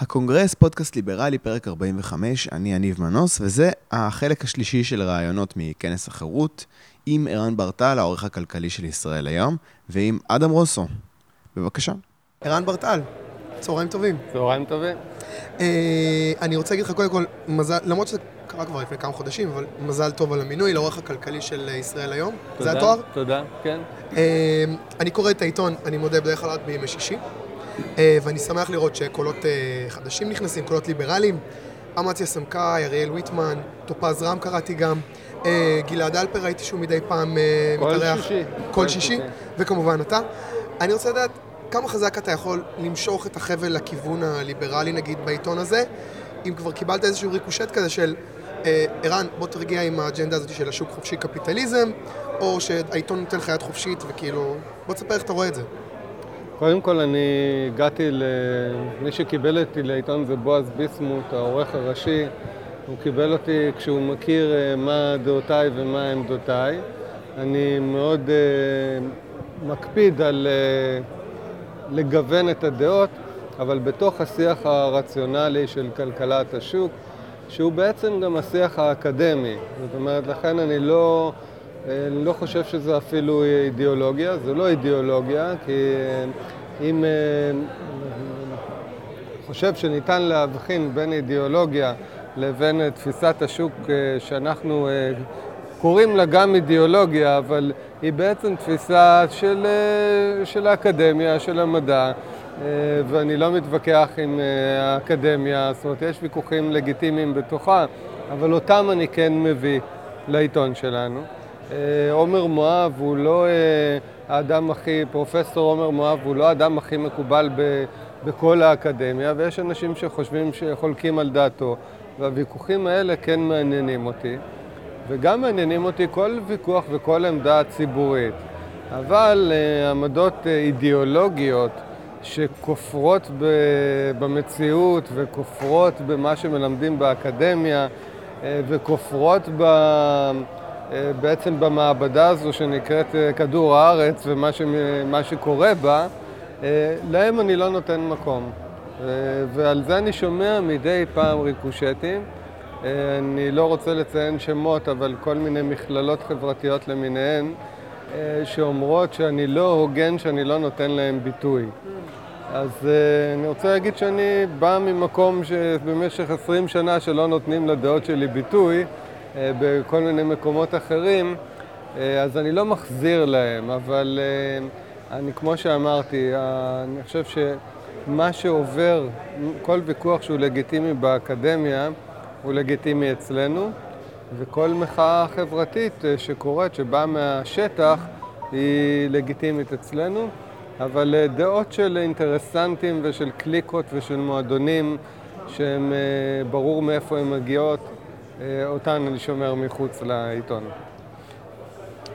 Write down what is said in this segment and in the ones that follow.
הקונגרס, פודקאסט ליברלי, פרק 45, אני יניב מנוס, וזה החלק השלישי של רעיונות מכנס החירות, עם ערן ברטל, העורך הכלכלי של ישראל היום, ועם אדם רוסו. בבקשה. ערן ברטל, צהריים טובים. צהריים טובים. אה, אני רוצה להגיד לך קודם כל, מזל, למרות שזה קרה כבר לפני כמה חודשים, אבל מזל טוב על המינוי לעורך הכלכלי של ישראל היום. תודה, זה התואר? תודה, כן. אה, אני קורא את העיתון, אני מודה, בדרך כלל רק בימי שישי, ואני שמח לראות שקולות אה, חדשים נכנסים, קולות ליברליים. אמציה סמכאי, אריאל ויטמן, טופז רם קראתי גם. אה, גלעד אלפר ראיתי שהוא מדי פעם אה, כל מתארח. שישי. כל שישי. וכמובן אתה. אני רוצה לדעת כמה חזק אתה יכול למשוך את החבל לכיוון הליברלי נגיד בעיתון הזה, אם כבר קיבלת איזשהו ריקושט כזה של אה, ערן, בוא תרגיע עם האג'נדה הזאת של השוק חופשי קפיטליזם, או שהעיתון נותן לך יד חופשית וכאילו, בוא תספר איך אתה רואה את זה. קודם כל אני הגעתי ל... מי שקיבל אותי לעיתון זה בועז ביסמוט, העורך הראשי. הוא קיבל אותי כשהוא מכיר אה, מה דעותיי ומה עמדותיי. אני מאוד אה, מקפיד על אה, לגוון את הדעות, אבל בתוך השיח הרציונלי של כלכלת השוק, שהוא בעצם גם השיח האקדמי. זאת אומרת, לכן אני לא, לא חושב שזה אפילו אידיאולוגיה, זה לא אידיאולוגיה, כי אה, אם אה, חושב שניתן להבחין בין אידיאולוגיה לבין אה, תפיסת השוק אה, שאנחנו אה, קוראים לה גם אידיאולוגיה, אבל היא בעצם תפיסה של, אה, של האקדמיה, של המדע, אה, ואני לא מתווכח עם אה, האקדמיה, זאת אומרת, יש ויכוחים לגיטימיים בתוכה, אבל אותם אני כן מביא לעיתון שלנו. אה, עומר מואב הוא לא אה, האדם הכי, פרופסור עומר מואב הוא לא האדם הכי מקובל ב, בכל האקדמיה, ויש אנשים שחושבים שחולקים על דעתו, והוויכוחים האלה כן מעניינים אותי. וגם מעניינים אותי כל ויכוח וכל עמדה ציבורית. אבל uh, עמדות אידיאולוגיות שכופרות ב- במציאות וכופרות במה שמלמדים באקדמיה וכופרות ב... uh, בעצם במעבדה הזו שנקראת uh, כדור הארץ ומה ש... שקורה בה, uh, להם אני לא נותן מקום. ועל זה אני שומע מדי פעם ריקושטים. אה, אני לא רוצה לציין שמות, אבל כל מיני מכללות חברתיות למיניהן, אה, שאומרות שאני לא הוגן, שאני לא נותן להם ביטוי. אז אה, אני רוצה להגיד שאני בא ממקום שבמשך 20 שנה שלא נותנים לדעות שלי ביטוי, בכל מיני מקומות אחרים, אז אני לא מחזיר להם, אבל אני, כמו שאמרתי, אני חושב שמה שעובר, כל ויכוח שהוא לגיטימי באקדמיה, הוא לגיטימי אצלנו, וכל מחאה חברתית אה, שקורית, שבאה מהשטח, היא לגיטימית אצלנו, אבל אה, דעות של אינטרסנטים ושל קליקות ושל מועדונים, שהם אה, ברור מאיפה הן מגיעות, אותן אני שומר מחוץ לעיתון.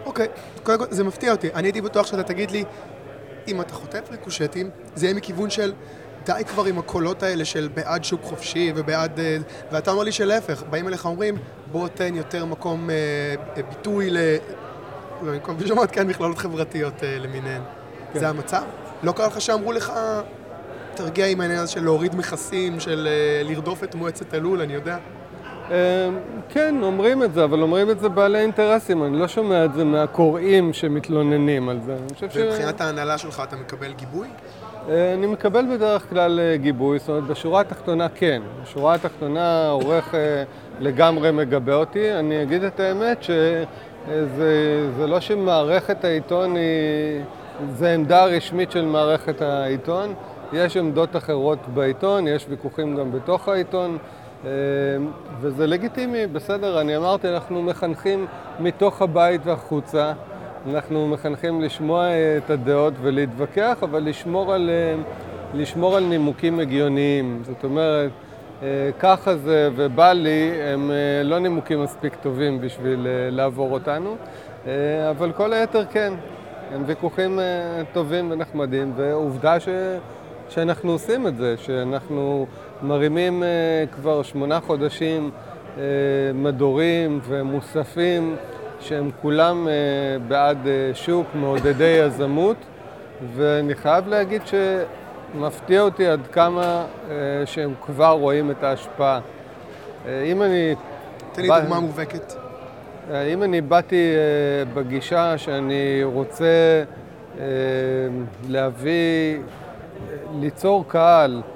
אוקיי, קודם כל זה מפתיע אותי. אני הייתי בטוח שאתה תגיד לי, אם אתה חוטף ריקושטים, זה יהיה מכיוון של די כבר עם הקולות האלה של בעד שוק חופשי ובעד... אה, ואתה אומר לי שלהפך, באים אליך אומרים, בוא תן יותר מקום אה, אה, ביטוי ל... לא, במקום בשמות, כן, מכללות חברתיות אה, למיניהן. כן. זה המצב? לא קרה לך שאמרו לך, תרגיע עם העניין הזה של להוריד מכסים, של אה, לרדוף את מועצת הלול, אני יודע. אה, כן, אומרים את זה, אבל אומרים את זה בעלי אינטרסים. אני לא שומע את זה מהקוראים שמתלוננים על זה. ש... ומבחינת ההנהלה שלך אתה מקבל גיבוי? אה, אני מקבל בדרך כלל אה, גיבוי, זאת אומרת, בשורה התחתונה כן. בשורה התחתונה העורך אה, לגמרי מגבה אותי. אני אגיד את האמת שזה זה לא שמערכת העיתון היא... זה עמדה רשמית של מערכת העיתון. יש עמדות אחרות בעיתון, יש ויכוחים גם בתוך העיתון, וזה לגיטימי, בסדר. אני אמרתי, אנחנו מחנכים מתוך הבית והחוצה. אנחנו מחנכים לשמוע את הדעות ולהתווכח, אבל לשמור על, לשמור על נימוקים הגיוניים. זאת אומרת, ככה זה ובא לי, הם לא נימוקים מספיק טובים בשביל לעבור אותנו, אבל כל היתר כן. הם ויכוחים טובים ונחמדים, ועובדה ש... שאנחנו עושים את זה, שאנחנו מרימים כבר שמונה חודשים מדורים ומוספים שהם כולם בעד שוק, מעודדי יזמות, ואני חייב להגיד מפתיע אותי עד כמה אה, שהם כבר רואים את ההשפעה. אה, אם אני... תן לי בא- דוגמה מובהקת. אה, אם אני באתי אה, בגישה שאני רוצה אה, להביא, ליצור קהל, אה,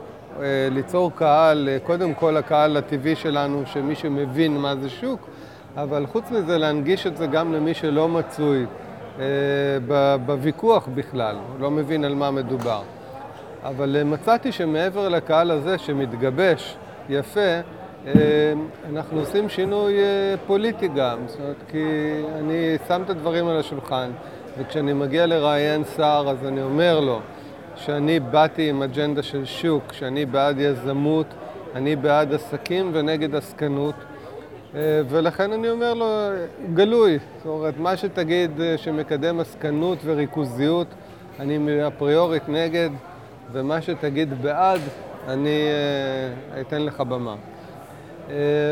ליצור קהל, אה, קודם כל הקהל הטבעי שלנו, שמי שמבין מה זה שוק, אבל חוץ מזה להנגיש את זה גם למי שלא מצוי אה, בוויכוח בכלל, לא מבין על מה מדובר. אבל אה, מצאתי שמעבר לקהל הזה שמתגבש יפה, אה, אנחנו עושים שינוי אה, פוליטי גם. זאת אומרת, כי אני שם את הדברים על השולחן, וכשאני מגיע לראיין שר, אז אני אומר לו שאני באתי עם אג'נדה של שוק, שאני בעד יזמות, אני בעד עסקים ונגד עסקנות. אה, ולכן אני אומר לו, גלוי, זאת אומרת, מה שתגיד אה, שמקדם עסקנות וריכוזיות, אני אפריורית נגד, ומה שתגיד בעד, אני אה, אתן לך במה.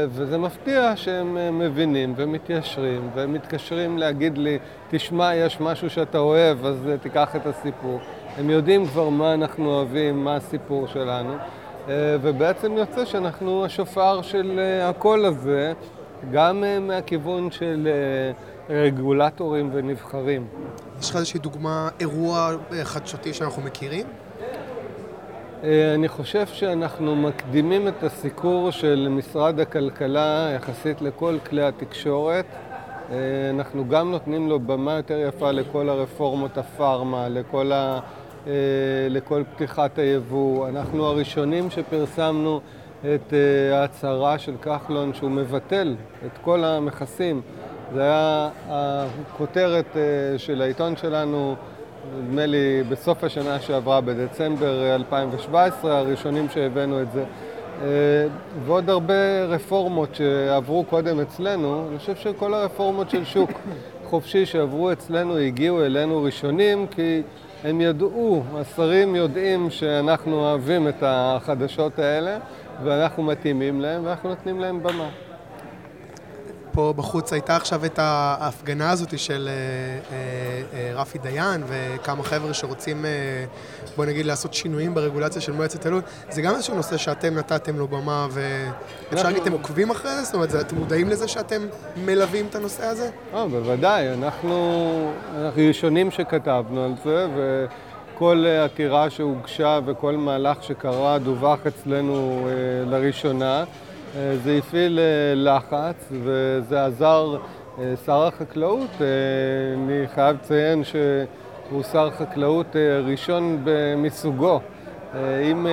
וזה מפתיע שהם מבינים ומתיישרים ומתקשרים להגיד לי, תשמע, יש משהו שאתה אוהב, אז תיקח את הסיפור. הם יודעים כבר מה אנחנו אוהבים, מה הסיפור שלנו, אה, ובעצם יוצא שאנחנו השופר של אה, הקול הזה, גם אה, מהכיוון של רגולטורים ונבחרים. יש לך איזושהי דוגמה, אירוע חדשותי שאנחנו מכירים? אני חושב שאנחנו מקדימים את הסיקור של משרד הכלכלה יחסית לכל כלי התקשורת. אנחנו גם נותנים לו במה יותר יפה לכל הרפורמות הפארמה, לכל, ה, לכל פתיחת היבוא. אנחנו הראשונים שפרסמנו את אה, ההצהרה של כחלון שהוא מבטל את כל המכסים. זה היה הכותרת אה, של העיתון שלנו, נדמה לי בסוף השנה שעברה, בדצמבר 2017, הראשונים שהבאנו את זה. אה, ועוד הרבה רפורמות שעברו קודם אצלנו, אני חושב שכל הרפורמות של שוק חופשי שעברו אצלנו הגיעו אלינו ראשונים, כי הם ידעו, השרים יודעים שאנחנו אוהבים את החדשות האלה, ואנחנו מתאימים להם, ואנחנו נותנים להם במה. פה בחוץ הייתה עכשיו את ההפגנה הזאת של אה, אה, אה, רפי דיין וכמה חבר'ה שרוצים, בוא נגיד, לעשות שינויים ברגולציה של מועצת הלול. זה גם איזשהו נושא שאתם נתתם לו במה, ואפשר להגיד, אתם עוקבים אחרי זה? זאת אומרת, אתם מודעים לזה שאתם מלווים את הנושא הזה? אה, בוודאי, אנחנו, ראשונים שכתבנו על זה, וכל אה, עתירה שהוגשה וכל מהלך שקרה דווח אצלנו אה, לראשונה. אה, זה הפעיל אה, לחץ וזה עזר. אה, שר החקלאות, אני חייב לציין שהוא שר חקלאות ראשון מסוגו. אם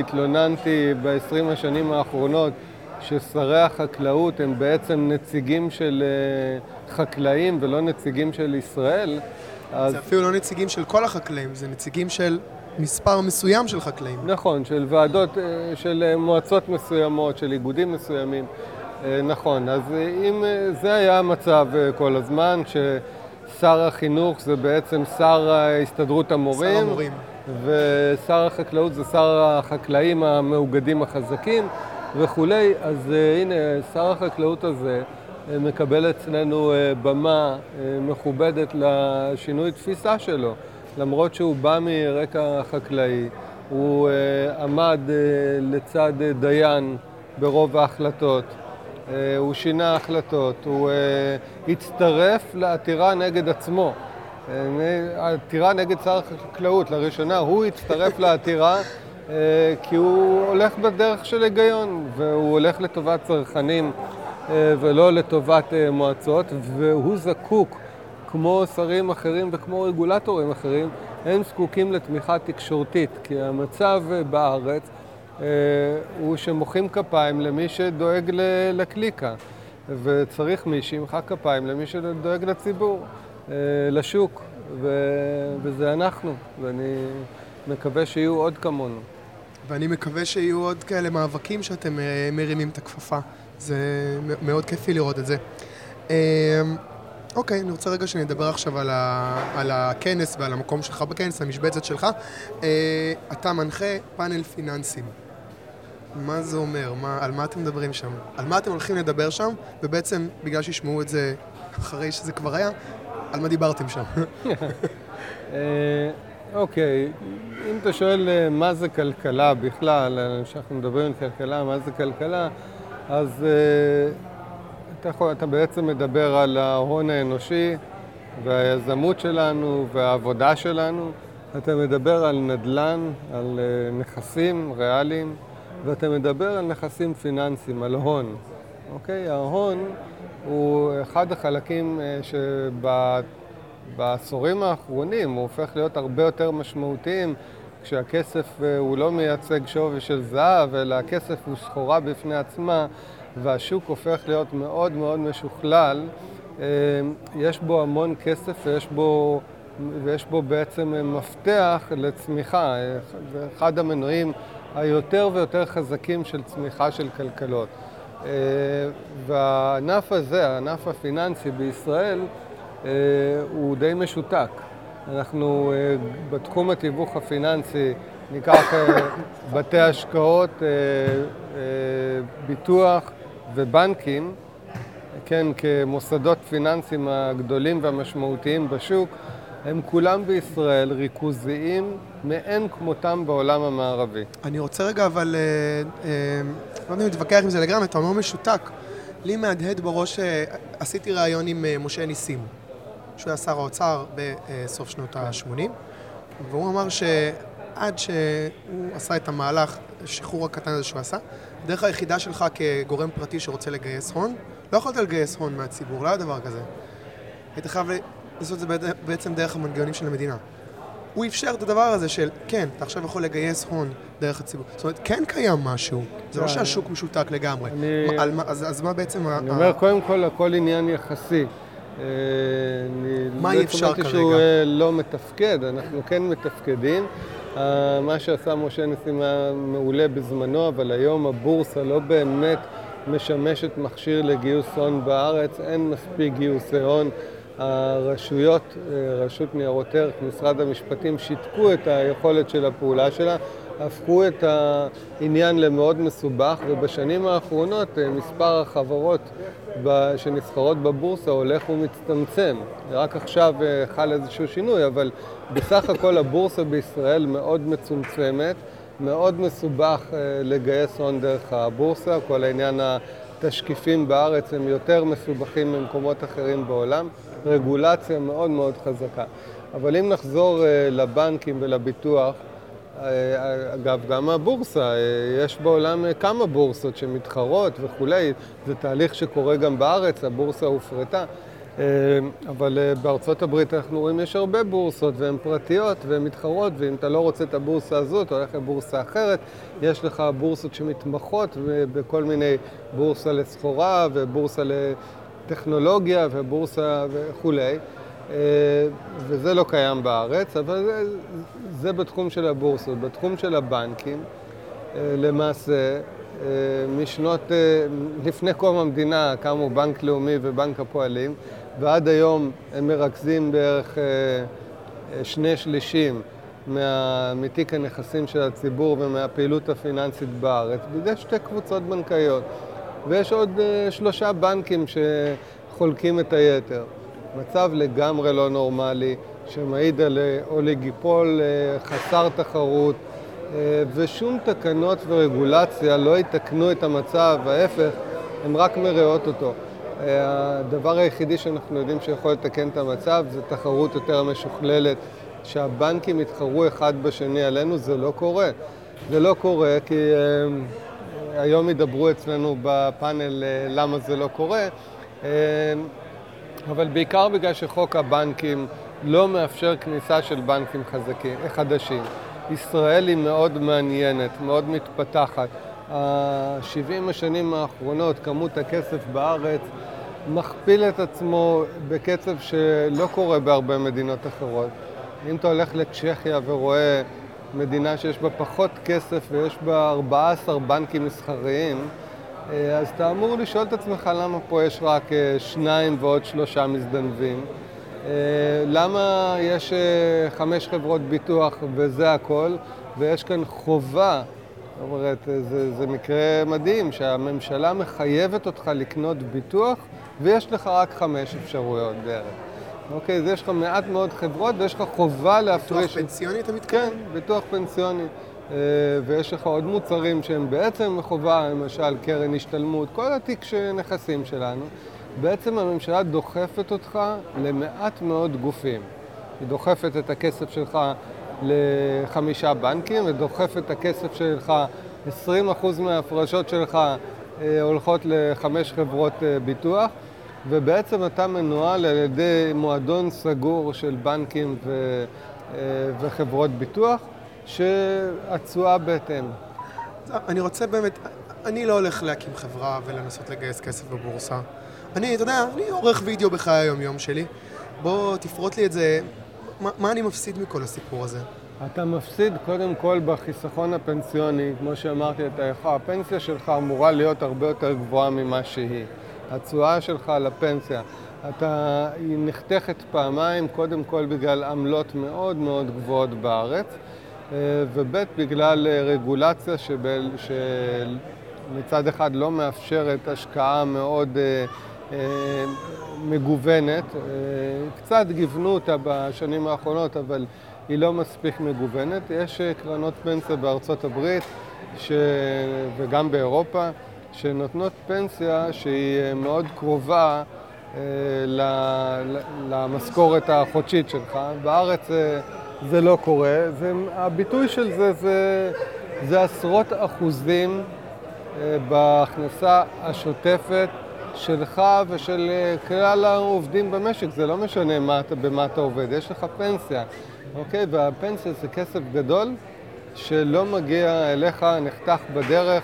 התלוננתי ב-20 השנים האחרונות ששרי החקלאות הם בעצם נציגים של חקלאים ולא נציגים של ישראל, אז זה אפילו לא נציגים של כל החקלאים, זה נציגים של מספר מסוים של חקלאים. נכון, של ועדות, אה, של אה, מועצות מסוימות, של איגודים מסוימים. אה, נכון, אז אם זה היה המצב כל הזמן, ששר החינוך זה בעצם שר הסתדרות המורים, שר המורים. ושר החקלאות זה שר החקלאים המאוגדים החזקים וכולי, אז הנה, שר החקלאות הזה מקבל אצלנו במה מכובדת לשינוי תפיסה שלו. למרות שהוא בא מרקע חקלאי, הוא אה, עמד אה, לצד אה, דיין ברוב ההחלטות, אה, הוא שינה החלטות, הוא אה, הצטרף לעתירה נגד עצמו. עתירה נגד שר החקלאות, לראשונה הוא הצטרף לעתירה כי הוא הולך בדרך של היגיון, והוא הולך לטובת צרכנים ולא לטובת מועצות, והוא זקוק, כמו שרים אחרים וכמו רגולטורים אחרים, הם זקוקים לתמיכה תקשורתית, כי המצב אה, בארץ אה, הוא שמוחאים כפיים למי שדואג לקליקה, וצריך מי שימחא כפיים למי שדואג לציבור, אה, לשוק, ו- וזה אנחנו, ואני מקווה שיהיו עוד כמונו. ואני מקווה שיהיו עוד כאלה מאבקים שאתם אה, מרימים את הכפפה. זה מאוד כיפי לראות את זה. אוקיי, אני רוצה רגע שנדבר עכשיו על, ה, על הכנס ועל המקום שלך בכנס, המשבצת שלך. אה, אתה מנחה פאנל פיננסים. מה זה אומר? מה, על מה אתם מדברים שם? על מה אתם הולכים לדבר שם? ובעצם, בגלל שישמעו את זה אחרי שזה כבר היה, על מה דיברתם שם? אה, אוקיי, אם אתה שואל אה, מה זה כלכלה בכלל, כשאנחנו מדברים על כלכלה, מה זה כלכלה, אז אתה, יכול, אתה בעצם מדבר על ההון האנושי והיזמות שלנו והעבודה שלנו. אתה מדבר על נדל"ן, על נכסים ריאליים, ואתה מדבר על נכסים פיננסיים, על הון. אוקיי? ההון הוא אחד החלקים שבעשורים האחרונים הוא הופך להיות הרבה יותר משמעותיים כשהכסף אה, הוא לא מייצג שווי של זהב, אלא הכסף הוא סחורה בפני עצמה והשוק הופך להיות מאוד מאוד משוכלל. אה, יש בו המון כסף ויש בו, ויש בו בעצם מפתח לצמיחה. זה אחד המנועים היותר ויותר חזקים של צמיחה של כלכלות. אה, והענף הזה, הענף הפיננסי בישראל, אה, הוא די משותק. אנחנו אה, בתחום התיווך הפיננסי ניקח בתי השקעות, ביטוח ובנקים, כן, כמוסדות פיננסיים הגדולים והמשמעותיים בשוק, הם כולם בישראל ריכוזיים מאין כמותם בעולם המערבי. אני רוצה רגע, אבל, אה, אה, לא יודע אם נתווכח עם זה לגמרי, אתה אומר משותק. לי מהדהד בראש, אה, עשיתי ראיון עם משה ניסים, שהוא היה שר האוצר בסוף שנות ה-80, והוא אמר שעד שהוא עשה את המהלך, השחרור הקטן הזה שהוא עשה, הדרך היחידה שלך כגורם פרטי שרוצה לגייס הון, לא יכולת לגייס הון מהציבור, לא היה דבר כזה. היית חייב לעשות את זה בעצם דרך המנגנונים של המדינה. הוא אפשר את הדבר הזה של, כן, אתה עכשיו יכול לגייס הון דרך הציבור. זאת אומרת, כן קיים משהו, זה לא שהשוק משותק לגמרי. אז מה בעצם... אני אומר, קודם כל, הכל עניין יחסי. אה, מה אי אפשר כרגע? שהוא אה, לא מתפקד, אנחנו כן מתפקדים. אה, מה שעשה משה ניסים היה מעולה בזמנו, אבל היום הבורסה לא באמת משמשת מכשיר לגיוס הון בארץ, אין מספיק גיוסי הון. הרשויות, אה, רשות ניירות ערך, משרד המשפטים, שיתקו את היכולת של הפעולה שלה, הפכו את העניין למאוד מסובך, ובשנים האחרונות אה, מספר החברות שנסחרות בבורסה הולך ומצטמצם. רק עכשיו אה, חל איזשהו שינוי, אבל בסך הכל הבורסה בישראל מאוד מצומצמת, מאוד מסובך לגייס הון דרך הבורסה, כל העניין התשקיפים בארץ הם יותר מסובכים ממקומות אחרים בעולם. רגולציה מאוד מאוד חזקה. אבל אם נחזור אה, לבנקים ולביטוח, אה, אגב, גם הבורסה, אה, יש בעולם כמה בורסות שמתחרות וכולי, זה תהליך שקורה גם בארץ, הבורסה הופרטה. אבל בארצות הברית אנחנו רואים יש הרבה בורסות והן פרטיות והן מתחרות ואם אתה לא רוצה את הבורסה הזאת, אתה הולך לבורסה אחרת, יש לך בורסות שמתמחות בכל מיני בורסה לסחורה ובורסה טכנולוגיה ובורסה וכולי, אה, וזה לא קיים בארץ, אבל זה, זה בתחום של הבורסות. בתחום של הבנקים, אה, למעשה, אה, משנות, לפני קום המדינה קמו בנק לאומי ובנק הפועלים, ועד היום הם מרכזים בערך שני שלישים מה, מתיק הנכסים של הציבור ומהפעילות הפיננסית בארץ, בידי שתי קבוצות בנקאיות. ויש עוד שלושה בנקים שחולקים את היתר. מצב לגמרי לא נורמלי, שמעיד על אה, אוליגיפול uh, חסר תחרות, uh, ושום תקנות ורגולציה לא יתקנו את המצב, ההפך, הן רק מרעות אותו. הדבר היחידי שאנחנו יודעים שיכול לתקן את המצב זה תחרות יותר משוכללת. שהבנקים יתחרו אחד בשני עלינו, זה לא קורה. זה לא קורה כי... היום ידברו אצלנו בפאנל אה, למה זה לא קורה, אה, אבל בעיקר בגלל שחוק הבנקים לא מאפשר כניסה של בנקים חזקים, חדשים. ישראל היא מאוד מעניינת, מאוד מתפתחת. ה-70 השנים האחרונות, כמות הכסף בארץ מכפיל את עצמו בקצב שלא קורה בהרבה מדינות אחרות. אם אתה הולך לצ'כיה ורואה מדינה שיש בה פחות כסף ויש בה 14 בנקים מסחריים, אז אתה אמור לשאול את עצמך למה פה יש רק אה, שניים ועוד שלושה מזדנבים. אה, למה יש חמש חברות ביטוח וזה הכל, ויש כאן חובה, זאת אומרת, זה, זה מקרה מדהים, שהממשלה מחייבת אותך לקנות ביטוח ויש לך רק חמש אפשרויות בערך. אוקיי? אז יש לך מעט מאוד חברות ויש לך חובה להפריש... ביטוח פנסיוני אתה מתכוון? כן, ביטוח פנסיוני. אה, ויש לך עוד מוצרים שהם בעצם חובה, למשל קרן השתלמות, כל התיק נכסים שלנו. בעצם הממשלה דוחפת אותך למעט מאוד גופים. היא דוחפת את הכסף שלך לחמישה בנקים ודוחפת את הכסף שלך, 20% מההפרשות שלך אה, הולכות לחמש חברות אה, ביטוח, ובעצם אתה מנוהל על ידי מועדון סגור של בנקים ו, וחברות ביטוח, שהתשואה בהתאם. אני רוצה באמת, אני לא הולך להקים חברה ולנסות לגייס כסף בבורסה. אני, אתה יודע, אני עורך וידאו בחיי היום-יום שלי. בוא תפרוט לי את זה, מה, מה אני מפסיד מכל הסיפור הזה? אתה מפסיד קודם כל בחיסכון הפנסיוני, כמו שאמרתי, אתה יכול, הפנסיה שלך אמורה להיות הרבה יותר גבוהה ממה שהיא. התשואה שלך לפנסיה, אתה, היא נחתכת פעמיים, קודם כל בגלל עמלות מאוד מאוד גבוהות בארץ, וב' בגלל רגולציה שמצד אחד לא מאפשרת השקעה מאוד אה, אה, מגוונת. קצת גיוונו אותה בשנים האחרונות, אבל היא לא מספיק מגוונת. יש קרנות פנסיה בארצות הברית ש... וגם באירופה שנותנות פנסיה שהיא מאוד קרובה אה, למשכורת החודשית שלך. בארץ אה, זה לא קורה. זה, הביטוי של זה זה, זה עשרות אחוזים אה, בהכנסה השוטפת שלך ושל כלל העובדים במשק. זה לא משנה מה, במה אתה עובד, יש לך פנסיה. אוקיי? והפנסיה זה כסף גדול שלא מגיע אליך, נחתך בדרך.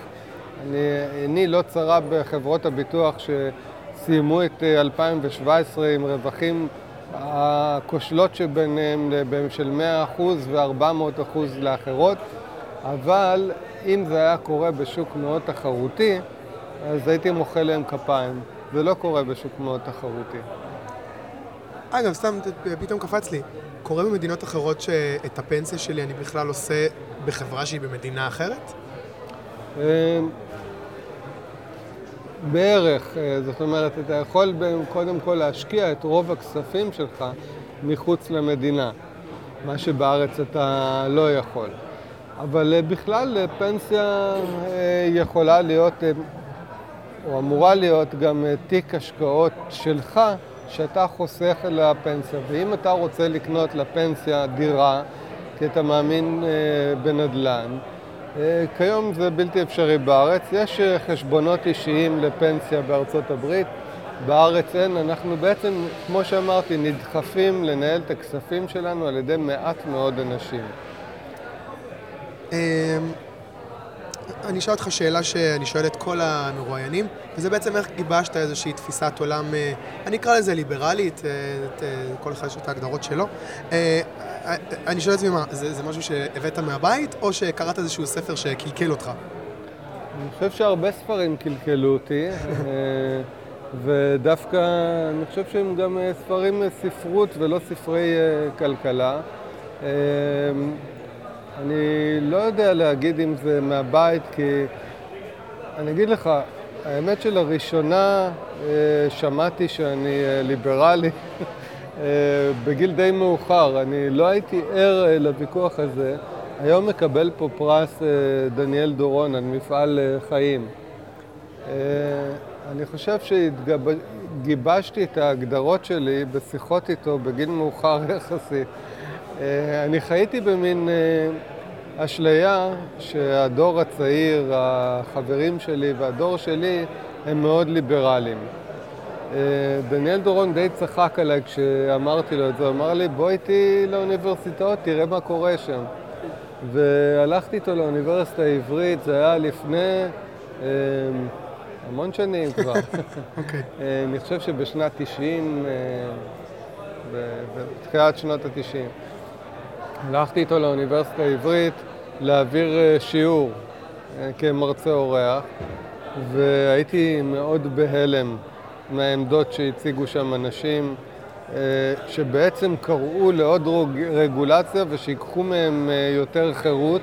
אני, עיני לא צרה בחברות הביטוח שסיימו את 2017 אה, עם רווחים הכושלות שביניהם של 100% ו-400% לאחרות, אבל אם זה היה קורה בשוק מאוד תחרותי, אז הייתי מוחא להם כפיים. זה לא קורה בשוק מאוד תחרותי. אגב, סתם, פתאום קפץ לי. קורה במדינות אחרות שאת הפנסיה שלי אני בכלל עושה בחברה שהיא במדינה אחרת? בערך, אה, זאת אומרת, אתה יכול קודם כל להשקיע את רוב הכספים שלך מחוץ למדינה, מה שבארץ אתה לא יכול. אבל אה, בכלל אה, פנסיה יכולה להיות, או אמורה להיות גם תיק השקעות שלך שאתה חוסך לפנסיה, ואם אתה רוצה לקנות לפנסיה דירה, כי אתה מאמין בנדל"ן, כיום זה בלתי אפשרי בארץ. יש אה, חשבונות אישיים לפנסיה בארצות הברית, בארץ אין. אנחנו בעצם, כמו שאמרתי, נדחפים לנהל את הכספים שלנו על ידי מעט מאוד אנשים. אני אשאל אותך שאלה שאני שואל את כל המרואיינים, וזה בעצם איך גיבשת איזושהי תפיסת עולם, אה, אני אקרא לזה ליברלית, אה, את, אה, כל אחד יש את ההגדרות שלו. אני שואל את עצמי, מה, זה, זה משהו שהבאת מהבית, או שקראת איזשהו ספר שקלקל אותך? אני חושב שהרבה ספרים קלקלו אותי, ודווקא אני חושב שהם גם ספרים ספרות ולא ספרי כלכלה. אני לא יודע להגיד אם זה מהבית, כי אני אגיד לך, האמת שלראשונה אה, שמעתי שאני אה, ליברלי אה, בגיל די מאוחר. אני לא הייתי ער לוויכוח הזה. היום מקבל פה פרס דניאל דורון על מפעל חיים. אני חושב שגיבשתי את ההגדרות שלי בשיחות איתו בגיל מאוחר יחסית. אה, אני חייתי במין אה, אשליה שהדור הצעיר, החברים שלי והדור שלי, הם מאוד ליברליים. אה, דניאל דורון די צחק עליי כשאמרתי לו את זה, הוא אמר לי, בוא איתי לאוניברסיטאות, תראה מה קורה שם. והלכתי איתו לאוניברסיטה העברית, זה היה לפני אה, המון שנים כבר. אוקיי. okay. אני חושב שבשנת 90, אה, בתחילת שנות ה-90. הלכתי איתו לאוניברסיטה העברית להעביר אה, שיעור אה, כמרצה אורח, והייתי מאוד בהלם מהעמדות שהציגו שם אנשים, אה, שבעצם קראו לעוד רגולציה ושיקחו מהם יותר חירות.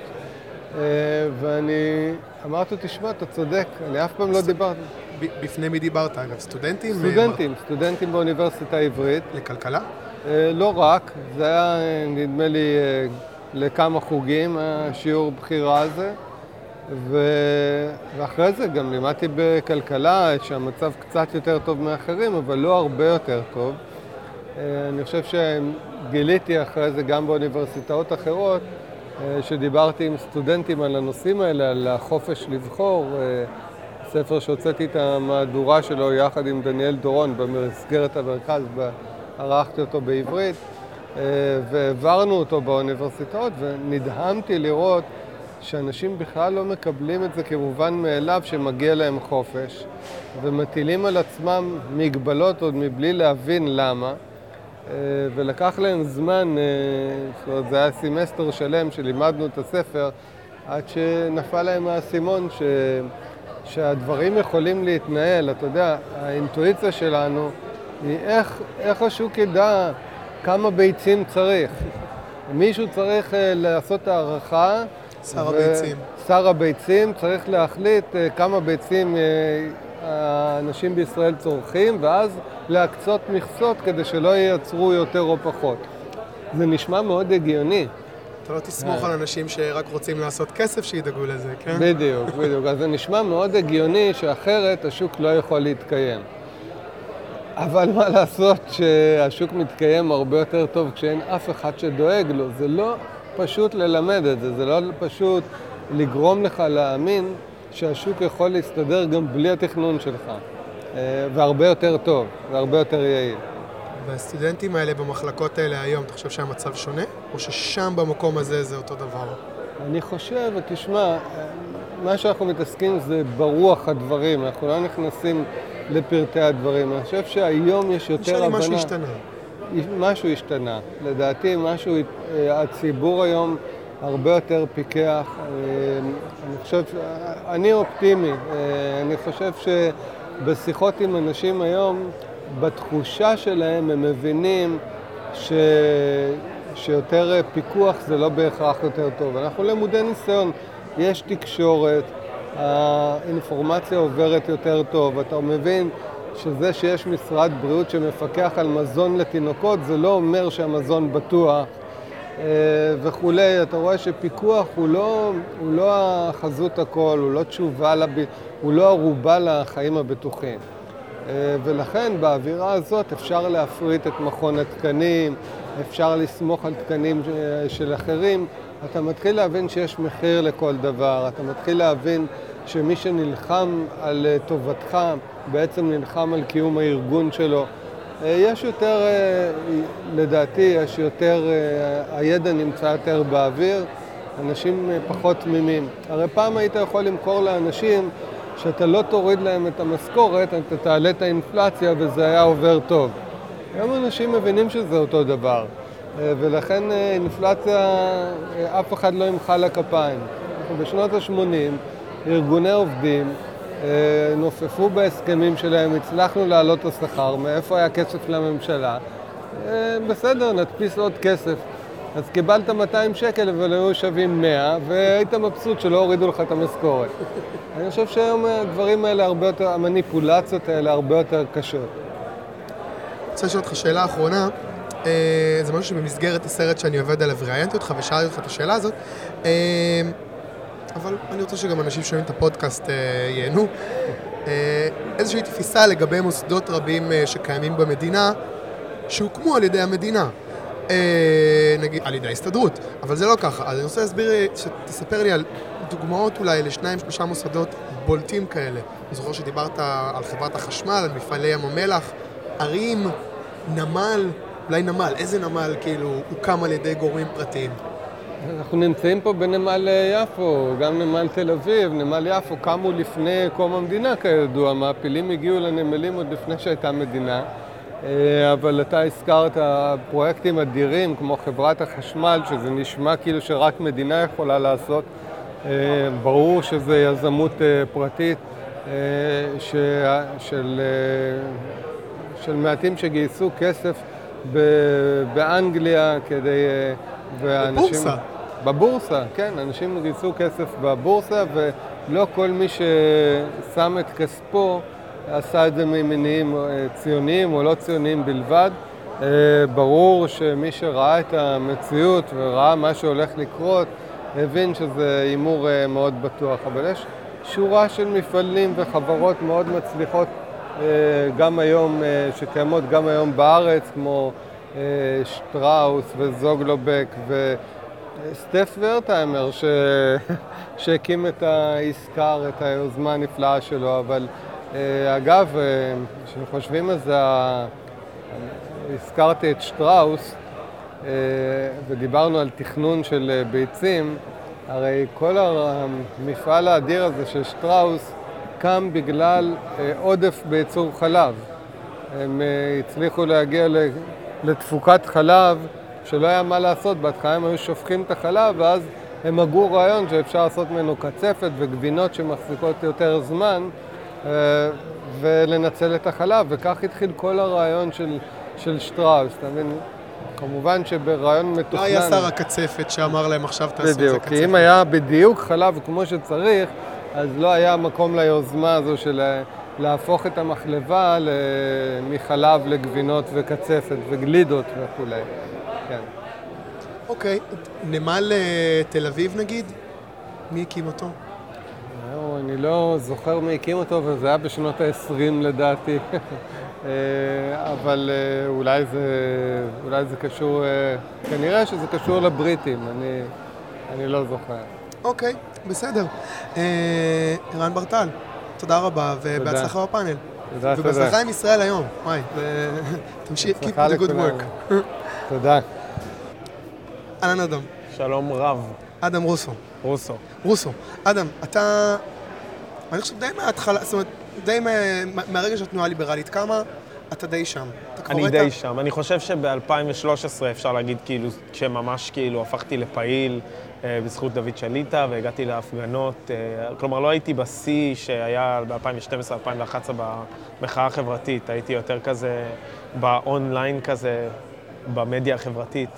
ואני אמרתי, תשמע, אתה צודק, אני אף פעם לא דיברתי. בפני מי דיברת, אגב? סטודנטים? סטודנטים, סטודנטים באוניברסיטה העברית. לכלכלה? לא רק, זה היה נדמה לי לכמה חוגים, השיעור בחירה הזה. ו... ואחרי זה גם לימדתי בכלכלה, שהמצב קצת יותר טוב מאחרים, אבל לא הרבה יותר טוב. אני חושב שגיליתי אחרי זה גם באוניברסיטאות אחרות, שדיברתי עם סטודנטים על הנושאים האלה, על החופש לבחור, ספר שהוצאתי את המהדורה שלו יחד עם דניאל דורון במסגרת המרכז, ערכתי אותו בעברית, והעברנו אותו באוניברסיטאות, ונדהמתי לראות שאנשים בכלל לא מקבלים את זה כמובן מאליו שמגיע להם חופש, ומטילים על עצמם מגבלות עוד מבלי להבין למה. ולקח להם זמן, זאת אומרת, זה היה סמסטר שלם שלימדנו את הספר, עד שנפל להם האסימון ש... שהדברים יכולים להתנהל. אתה יודע, האינטואיציה שלנו היא איך, איך השוק ידע כמה ביצים צריך. מישהו צריך לעשות הערכה. שר הביצים. שר הביצים צריך להחליט כמה ביצים האנשים בישראל צורכים, ואז להקצות מכסות כדי שלא ייצרו יותר או פחות. זה נשמע מאוד הגיוני. אתה לא תסמוך על אנשים שרק רוצים לעשות כסף שידאגו לזה, כן? בדיוק, בדיוק. אז זה נשמע מאוד הגיוני שאחרת השוק לא יכול להתקיים. אבל מה לעשות שהשוק מתקיים הרבה יותר טוב כשאין אף אחד שדואג לו. זה לא פשוט ללמד את זה, זה לא פשוט לגרום לך להאמין שהשוק יכול להסתדר גם בלי התכנון שלך, והרבה יותר טוב, והרבה יותר יעיל. והסטודנטים האלה במחלקות האלה היום, אתה חושב שהמצב שונה? או ששם במקום הזה זה אותו דבר? אני חושב, תשמע, מה שאנחנו מתעסקים זה ברוח הדברים, אנחנו לא נכנסים לפרטי הדברים. אני חושב שהיום יש יותר הבנה... משהו השתנה. משהו השתנה. לדעתי, משהו, הציבור היום הרבה יותר פיקח. אני חושב, אני אופטימי. אני חושב שבשיחות עם אנשים היום, בתחושה שלהם הם מבינים ש... שיותר פיקוח זה לא בהכרח יותר טוב. אנחנו למודי ניסיון, יש תקשורת, האינפורמציה עוברת יותר טוב, אתה מבין שזה שיש משרד בריאות שמפקח על מזון לתינוקות זה לא אומר שהמזון בטוח וכולי. אתה רואה שפיקוח הוא לא, הוא לא החזות הכל, הוא לא תשובה, לב... הוא לא ערובה לחיים הבטוחים. ולכן באווירה הזאת אפשר להפריט את מכון התקנים, אפשר לסמוך על תקנים של אחרים. אתה מתחיל להבין שיש מחיר לכל דבר, אתה מתחיל להבין שמי שנלחם על טובתך בעצם נלחם על קיום הארגון שלו. יש יותר, לדעתי, יש יותר, הידע נמצא יותר באוויר, אנשים פחות תמימים. הרי פעם היית יכול למכור לאנשים שאתה לא תוריד להם את המשכורת, אתה תעלה את האינפלציה וזה היה עובר טוב. היום אנשים מבינים שזה אותו דבר, ולכן אינפלציה, אף אחד לא ימחא לה כפיים. בשנות ה-80 ארגוני עובדים נופפו בהסכמים שלהם, הצלחנו להעלות את השכר, מאיפה היה כסף לממשלה? בסדר, נדפיס עוד כסף. אז קיבלת 200 שקל, אבל היו שווים 100, והיית מבסוט שלא הורידו לך את המשכורת. אני חושב שהיום הדברים האלה הרבה יותר, המניפולציות האלה הרבה יותר קשות. אני רוצה לשאול אותך שאלה אחרונה. זה משהו שבמסגרת הסרט שאני עובד עליו, ראיינתי אותך ושאלתי אותך את השאלה הזאת. אבל אני רוצה שגם אנשים שומעים את הפודקאסט ייהנו. איזושהי תפיסה לגבי מוסדות רבים שקיימים במדינה, שהוקמו על ידי המדינה. נגיד, על ידי ההסתדרות, אבל זה לא ככה. אז אני רוצה להסביר, שתספר לי על דוגמאות אולי לשניים, שלושה מוסדות בולטים כאלה. אני זוכר שדיברת על חברת החשמל, על מפעלי ים המלח, ערים, נמל, אולי נמל, איזה נמל כאילו הוקם על ידי גורמים פרטיים? אנחנו נמצאים פה בנמל יפו, גם נמל תל אביב, נמל יפו קמו לפני קום המדינה כידוע, מעפילים הגיעו לנמלים עוד לפני שהייתה מדינה. אבל אתה הזכרת פרויקטים אדירים כמו חברת החשמל, שזה נשמע כאילו שרק מדינה יכולה לעשות. ברור שזה יזמות פרטית של, של מעטים שגייסו כסף באנגליה כדי... ואנשים, בבורסה. בבורסה, כן, אנשים גייסו כסף בבורסה ולא כל מי ששם את כספו עשה את זה ממניעים ציוניים או לא ציוניים בלבד. ברור שמי שראה את המציאות וראה מה שהולך לקרות, הבין שזה הימור מאוד בטוח, אבל יש שורה של מפעלים וחברות מאוד מצליחות גם היום, שקיימות גם היום בארץ, כמו שטראוס וזוגלובק וסטף ורטהיימר. שהקים את העסקר, את היוזמה הנפלאה שלו, אבל אגב, כשחושבים על זה, הזכרתי את שטראוס ודיברנו על תכנון של ביצים, הרי כל המפעל האדיר הזה של שטראוס קם בגלל עודף בייצור חלב. הם הצליחו להגיע לתפוקת חלב שלא היה מה לעשות, בהתחלה הם היו שופכים את החלב ואז הם הגו רעיון שאפשר לעשות ממנו קצפת וגבינות שמחזיקות יותר זמן ולנצל את החלב, וכך התחיל כל הרעיון של, של שטראוס, אתה מבין? כמובן שברעיון מתוכנן... לא היה שר הקצפת שאמר להם עכשיו תעשו את זה קצפת. בדיוק, כי אם היה בדיוק חלב כמו שצריך, אז לא היה מקום ליוזמה הזו של להפוך את המחלבה מחלב לגבינות וקצפת וגלידות וכולי. כן. אוקיי, נמל תל אביב נגיד? מי הקים אותו? אני לא זוכר מי הקים אותו, וזה היה בשנות ה-20 לדעתי. אבל אולי זה, אולי זה קשור, כנראה שזה קשור לבריטים, אני, אני לא זוכר. אוקיי, בסדר. ערן ברטל, תודה רבה, ובהצלחה בפאנל. תודה, תודה. ובהצלחה עם ישראל היום. וואי, תמשיך, keep the good work. תודה. אהלן אדם. שלום רב. אדם רוסו. רוסו. רוסו. אדם, אתה, אני חושב די מההתחלה, זאת אומרת, די מהרגע שהתנועה הליברלית קמה, אתה די שם. אתה אני די שם. אני חושב שב-2013 אפשר להגיד, כאילו, שממש כאילו הפכתי לפעיל אה, בזכות דוד שליטה והגעתי להפגנות. אה, כלומר, לא הייתי בשיא שהיה ב-2012-2011 במחאה החברתית, הייתי יותר כזה באונליין כזה, במדיה החברתית.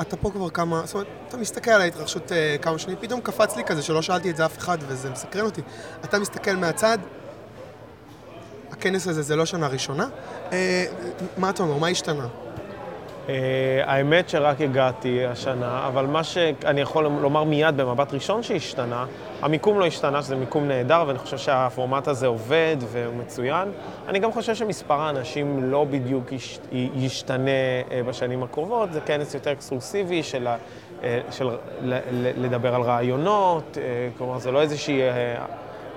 אתה פה כבר כמה, זאת אומרת, אתה מסתכל על ההתרחשות uh, כמה שנים, פתאום קפץ לי כזה שלא שאלתי את זה אף אחד וזה מסקרן אותי. אתה מסתכל מהצד, הכנס הזה זה לא שנה ראשונה, uh, מה אתה אומר, מה השתנה? Uh, האמת שרק הגעתי השנה, אבל מה שאני יכול לומר מיד במבט ראשון שהשתנה, המיקום לא השתנה, שזה מיקום נהדר, ואני חושב שהפורמט הזה עובד והוא מצוין. אני גם חושב שמספר האנשים לא בדיוק יש, ישתנה בשנים הקרובות, זה כנס יותר אקסקלוסיבי של, של לדבר על רעיונות, כלומר זה לא איזושהי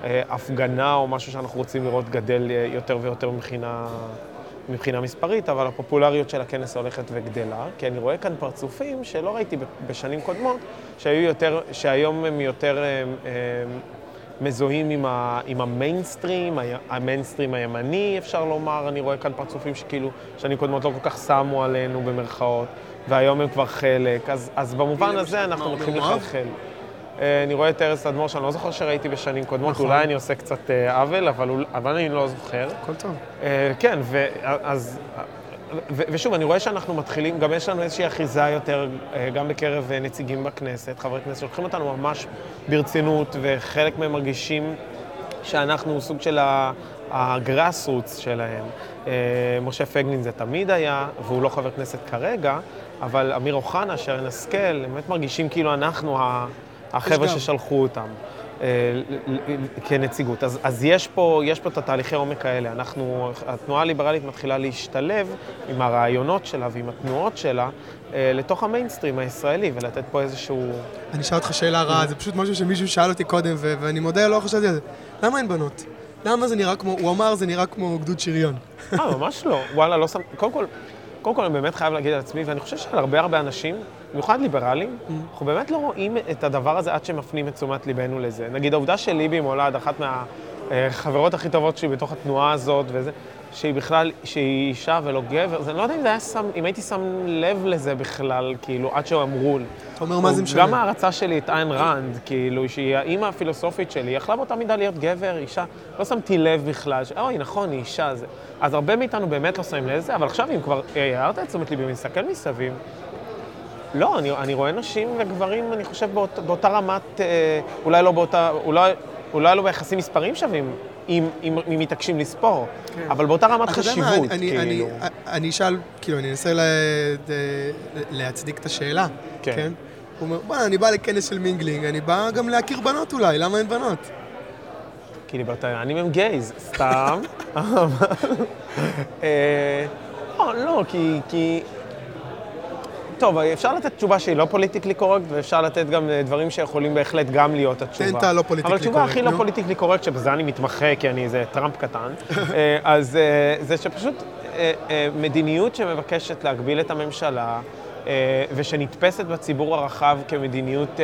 הפגנה או משהו שאנחנו רוצים לראות גדל יותר ויותר מבחינה... מבחינה מספרית, אבל הפופולריות של הכנס הולכת וגדלה, כי אני רואה כאן פרצופים שלא ראיתי בשנים קודמות, שהיו יותר, שהיום הם יותר הם, הם, מזוהים עם, ה, עם המיינסטרים, המיינסטרים הימני, אפשר לומר, אני רואה כאן פרצופים שכאילו שנים קודמות לא כל כך שמו עלינו במרכאות, והיום הם כבר חלק, אז, אז במובן הזה אנחנו מתחילים לחלחל. אני רואה את ארז אדמו"ר שאני לא זוכר שראיתי בשנים קודמות, נכון. אולי אני עושה קצת עוול, אבל, אבל אני לא זוכר. הכל טוב. כן, ואז... ו- ושוב, אני רואה שאנחנו מתחילים, גם יש לנו איזושהי אחיזה יותר, גם בקרב נציגים בכנסת, חברי כנסת שלוקחים אותנו ממש ברצינות, וחלק מהם מרגישים שאנחנו סוג של הגראס רוץ שלהם. משה פייגלין זה תמיד היה, והוא לא חבר כנסת כרגע, אבל אמיר אוחנה, שרן השכל, הם באמת מרגישים כאילו אנחנו ה... החבר'ה ששלחו אותם אה, כנציגות. אז, אז יש, פה, יש פה את התהליכי עומק האלה. אנחנו, התנועה הליברלית מתחילה להשתלב עם הרעיונות שלה ועם התנועות שלה אה, לתוך המיינסטרים הישראלי ולתת פה איזשהו... אני אשאל אותך שאלה רעה, זה פשוט משהו שמישהו שאל אותי קודם, ו- ואני מודה, לא חשבתי על זה. למה אין בנות? למה זה נראה כמו, הוא אמר, זה נראה כמו גדוד שריון. אה, ממש לא. וואלה, לא שם... קודם כל... קודם כל, אני באמת חייב להגיד על עצמי, ואני חושב שעל הרבה הרבה אנשים, במיוחד ליברלים, mm. אנחנו באמת לא רואים את הדבר הזה עד שמפנים את תשומת ליבנו לזה. נגיד, העובדה שליבי מולד, אחת מהחברות הכי טובות שלי בתוך התנועה הזאת, וזה, שהיא בכלל, שהיא אישה ולא גבר, אז אני לא יודע אם זה היה שם, אם הייתי שם לב לזה בכלל, כאילו, עד שאמרו לי. אתה אומר, מה זה משנה? גם ההערצה שלי את איין ראנד, כאילו, שהיא האימא הפילוסופית שלי, היא יכלה באותה מידה להיות גבר, אישה. לא שמתי לב בכלל, ש... אוי, נכון, היא אישה. זה... אז הרבה מאיתנו באמת לא שמים לזה, אבל עכשיו, אם כבר הערת את תשומת ליבי ומסתכל מסביב, לא, אני, אני רואה נשים וגברים, אני חושב, באות, באותה רמת, אה, אולי לא באותה, אולי, אולי לא ביחסים מספרים שווים, אם, אם, אם מתעקשים לספור. אבל באותה רמת יודע מה, חשיבות, אני- כאילו. אני- אני אשאל, כאילו, אני אנסה ל- ל- להצדיק את השאלה, כן. כן? הוא אומר, בוא'נה, אני בא לכנס של mingling, אני בא גם להכיר בנות אולי, למה אין בנות? כי ליברטריאנים הם gays, סתם. אה, לא, לא, כי... טוב, אפשר לתת תשובה שהיא לא politically correct, ואפשר לתת גם אה, דברים שיכולים בהחלט גם להיות התשובה. תן את הלא politically אבל התשובה הכי correct, לא. politically correct, שבזה אני מתמחה, כי אני איזה טראמפ קטן, אה, אז אה, זה שפשוט מדיניות שמבקשת להגביל את הממשלה, ושנתפסת בציבור הרחב כמדיניות